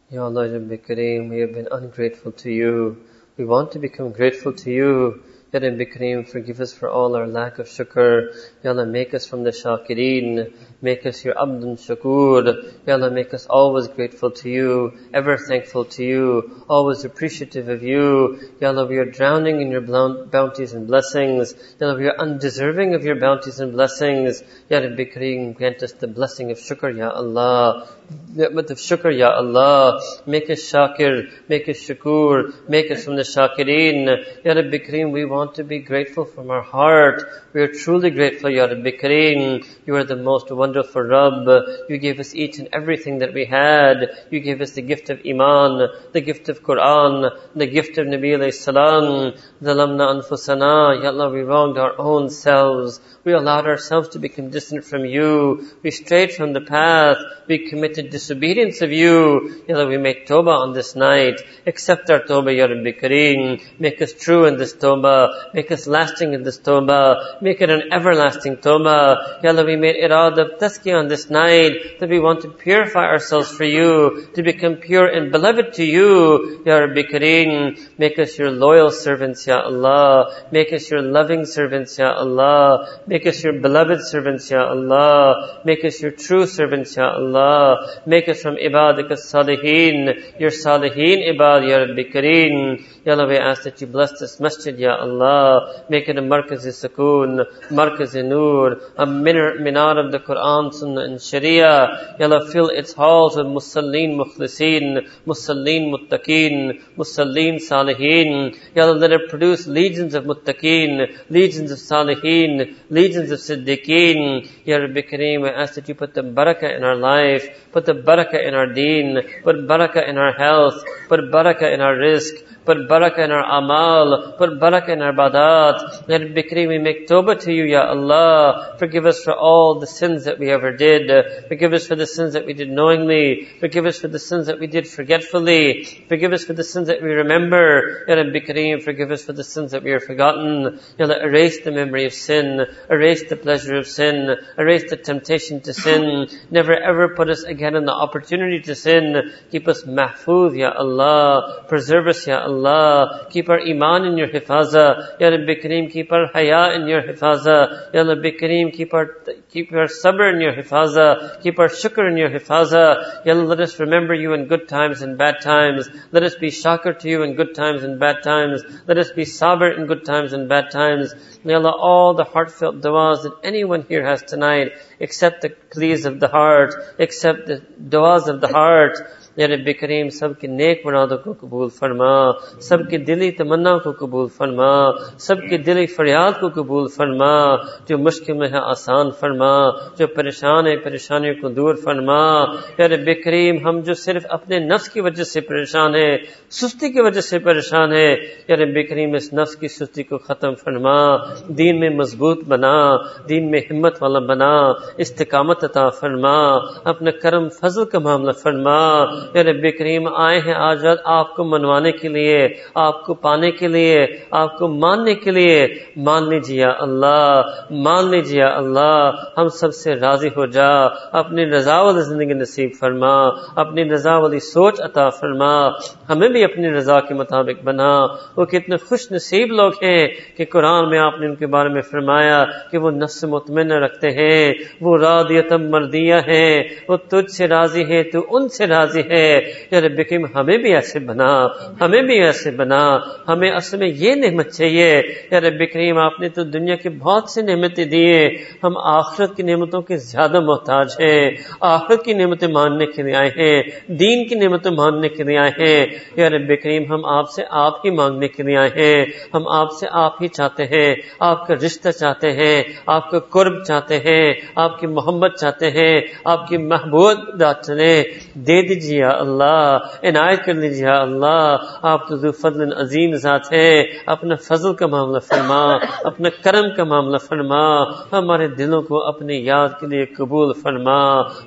Ya Allah, Rabbi Kareem, we have been ungrateful to you. We want to become grateful to you. Ya Rabbi Kareem, forgive us for all our lack of shukr. Ya Allah, make us from the shakireen. Make us your abdun shakur. Ya Allah, make us always grateful to you, ever thankful to you, always appreciative of you. Ya Allah, we are drowning in your bounties and blessings. Ya Allah, we are undeserving of your bounties and blessings. Ya Rabbi Kareem, grant us the blessing of shukr, Ya Allah. Ni'mat of shukr, Ya Allah. Make us shakir, make us shakur, make us from the shakireen. Ya Rabbi Kareem, we want to be grateful from our heart. We are truly grateful, Ya Rabbi Kareem. You are the most wonderful Rabb. You gave us each and everything that we had. You gave us the gift of Iman, the gift of Quran, the gift of Nabi alayhi salam. Zalamna anfusana. Ya Allah, we wronged our own selves. We allowed ourselves to become distant from you. We strayed from the path. We committed disobedience of you. Ya Allah, we make tawbah on this night. Accept our tawbah, Ya Rabbi Kareem. Make us true in this tawbah. Make us lasting in this tawbah. Make it an everlasting tawbah. Ya Allah, we made irad of tazkiyah on this night that we want to purify ourselves for you, to become pure and beloved to you. Ya Rabbi Kareem, make us your loyal servants, Ya Allah. Make us your loving servants, Ya Allah. Make us your beloved servants, Ya Allah. Make us your true servants, Ya Allah. Make us from ibadik salihin your salihin ibad, Ya Rabbi Kareem. Ya Allah, we ask that you bless this masjid, Ya Allah. Make it a markaz sukoon, markaz nur, a minar of the Quran, Sunnah and Sharia. Ya Allah, fill its halls with musallin mukhlisin, musallin muttaqeen, musallin salihin. Ya Allah, let it produce legions of muttaqeen, legions of salihin, legions of siddiqeen. Ya Rabbi Kareem, I ask that you put the barakah in our life, put the barakah in our deen, put barakah in our health, put barakah in our rizq, put barakah in our amal, put barakah in our badat. Rabbi Kareem, we make tawbah to you, Ya Allah. Forgive us for all the sins that we ever did. Forgive us for the sins that we did knowingly. Forgive us for the sins that we did forgetfully. Forgive us for the sins that we remember. Ya Rabbi Kareem, forgive us for the sins that we have forgotten. Ya Allah, erase the memory of sin. Erase the pleasure of sin. Erase the temptation to sin. Never ever put us again in the opportunity to sin. Keep us mahfuz, Ya Allah. Preserve us, Ya Allah. Keep our iman in your hifaza. Ya Rabbi Kareem, keep our haya in your hifaza. Ya Rabbi Kareem, keep our, keep our sabr in your hifaza. Keep our shukr in your hifaza. Ya Allah, let us remember you in good times and bad times. Let us be shakir to you in good times and bad times. Let us be sabr in good times and bad times. Ya Allah, all the heartfelt du'as that anyone here has tonight, accept the pleas of the heart, accept the du'as of the heart. یا رب کریم، سب کی نیک منادوں کو قبول فرما، سب کی دلی تمنا کو قبول فرما، سب کی دلی فریاد کو قبول فرما، جو مشکل میں ہے آسان فرما، جو پریشان ہے پریشانیوں کو دور فرما۔ یا رب کریم، ہم جو صرف اپنے نفس کی وجہ سے پریشان ہیں، سستی کی وجہ سے پریشان ہے یا رب کریم، اس نفس کی سستی کو ختم فرما، دین میں مضبوط بنا، دین میں ہمت والا بنا، استقامت عطا فرما، اپنا کرم، فضل کا معاملہ فرما۔ رب کریم، آئے ہیں آزاد آپ کو منوانے کے لیے، آپ کو پانے کے لیے، آپ کو ماننے کے لیے۔ مان لیجیے اللہ، مان لیجیے اللہ، ہم سب سے راضی ہو جا۔ اپنی رضا والی زندگی نصیب فرما، اپنی رضا والی سوچ عطا فرما۔ ہمیں بھی اپنی رضا کے مطابق بنا۔ وہ کتنے خوش نصیب لوگ ہیں کہ قرآن میں آپ نے ان کے بارے میں فرمایا کہ وہ نفس مطمئن رکھتے ہیں، وہ رادیتم مردیا ہیں، وہ تجھ سے راضی ہیں، تو ان سے راضی ہے ہے۔ یا رب کریم، ہمیں بھی ایسے بنا، ہمیں بھی ایسے بنا، ہمیں اصل میں یہ نعمت چاہیے۔ یا رب کریم، آپ نے تو دنیا کی بہت سی نعمتیں دی ہیں۔ ہم آخرت کی نعمتوں کے زیادہ محتاج ہیں۔ آخرت کی نعمتیں ماننے کے لیے آئے ہیں۔ دین کی نعمتیں ماننے کے لیے آئے ہیں۔ یا رب کریم، ہم آپ سے آپ ہی مانگنے کے لیے آئے ہیں۔ ہم آپ سے آپ ہی چاہتے ہیں۔ آپ کا رشتہ چاہتے ہیں۔ آپ کا قرب چاہتے ہیں۔ آپ کی محمد چاہتے ہیں۔ آپ کی محبوب دے دیجیے یا اللہ، عنایت کر لیجیے یا اللہ، آپ تو فضل عظیم ذات ہیں، اپنا فضل کا معاملہ فرما، اپنا کرم کا معاملہ فرما، ہمارے دلوں کو اپنی یاد کے لیے قبول فرما،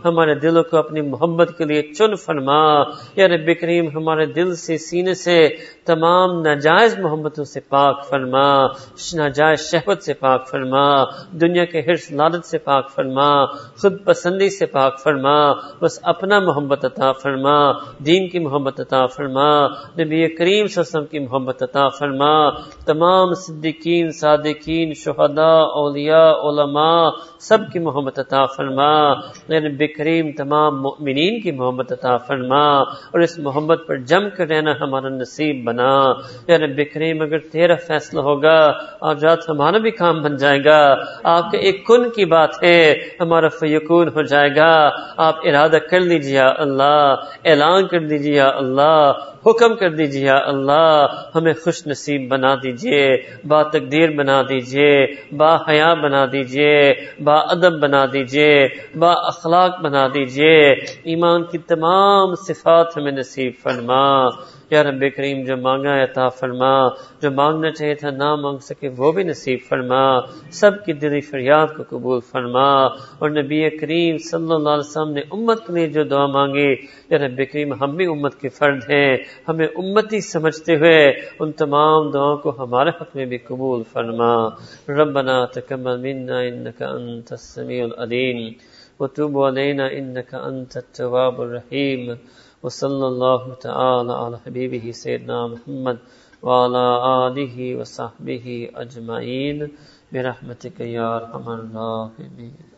ہمارے دلوں کو اپنی محبت کے لیے چن فرما، یا رب کریم ہمارے دل سے، سینے سے تمام ناجائز محبتوں سے پاک فرما، ناجائز شہوت سے پاک فرما، دنیا کے حرص لالت سے پاک فرما، خود پسندی سے پاک فرما، بس اپنا محبت عطا فرما فرما، دین کی محبت عطا فرما، نبی کریم صلی اللہ علیہ وسلم کی محبت عطا فرما، تمام صدیقین، صادقین، شہداء، اولیاء، علماء سب کی محبت عطا فرما نبی کریم، تمام مؤمنین کی محبت عطا فرما، اور اس محبت پر جم کر رہنا ہمارا نصیب بنا۔ یا رب کریم، اگر تیرا فیصلہ ہوگا آج رات ہمارا بھی کام بن جائے گا۔ آپ کے ایک کن کی بات ہے، ہمارا فیقون ہو جائے گا۔ آپ ارادہ کر لیجیے اللہ اعلان کر دیجیے اللہ، حکم کر دیجیے اللہ، ہمیں خوش نصیب بنا دیجیے با تقدیر بنا دیجیے با حیا بنا دیجیے با ادب بنا دیجیے با اخلاق بنا دیجیے ایمان کی تمام صفات ہمیں نصیب فرما۔ یا رب کریم جو مانگا ہے عطا فرما، جو مانگنا چاہیے تھا نہ مانگ سکے وہ بھی نصیب فرما، سب کی دلی فریاد کو قبول فرما۔ اور نبی کریم صلی اللہ علیہ وسلم نے امت کے لیے جو دعا مانگی، یا رب کریم ہم بھی امت کے فرد ہیں، ہمیں امتی سمجھتے ہوئے ان تمام دعاؤں کو ہمارے حق میں بھی قبول فرما۔ ربنا تکمل منا انکا انت السمیع العليم وتوب علینا انکا انت التواب الرحیم۔ وصلى الله تعالى على حبيبه سيدنا محمد وعلى آله وصحبه أجمعين. برحمتك يا أرحم الراحمين.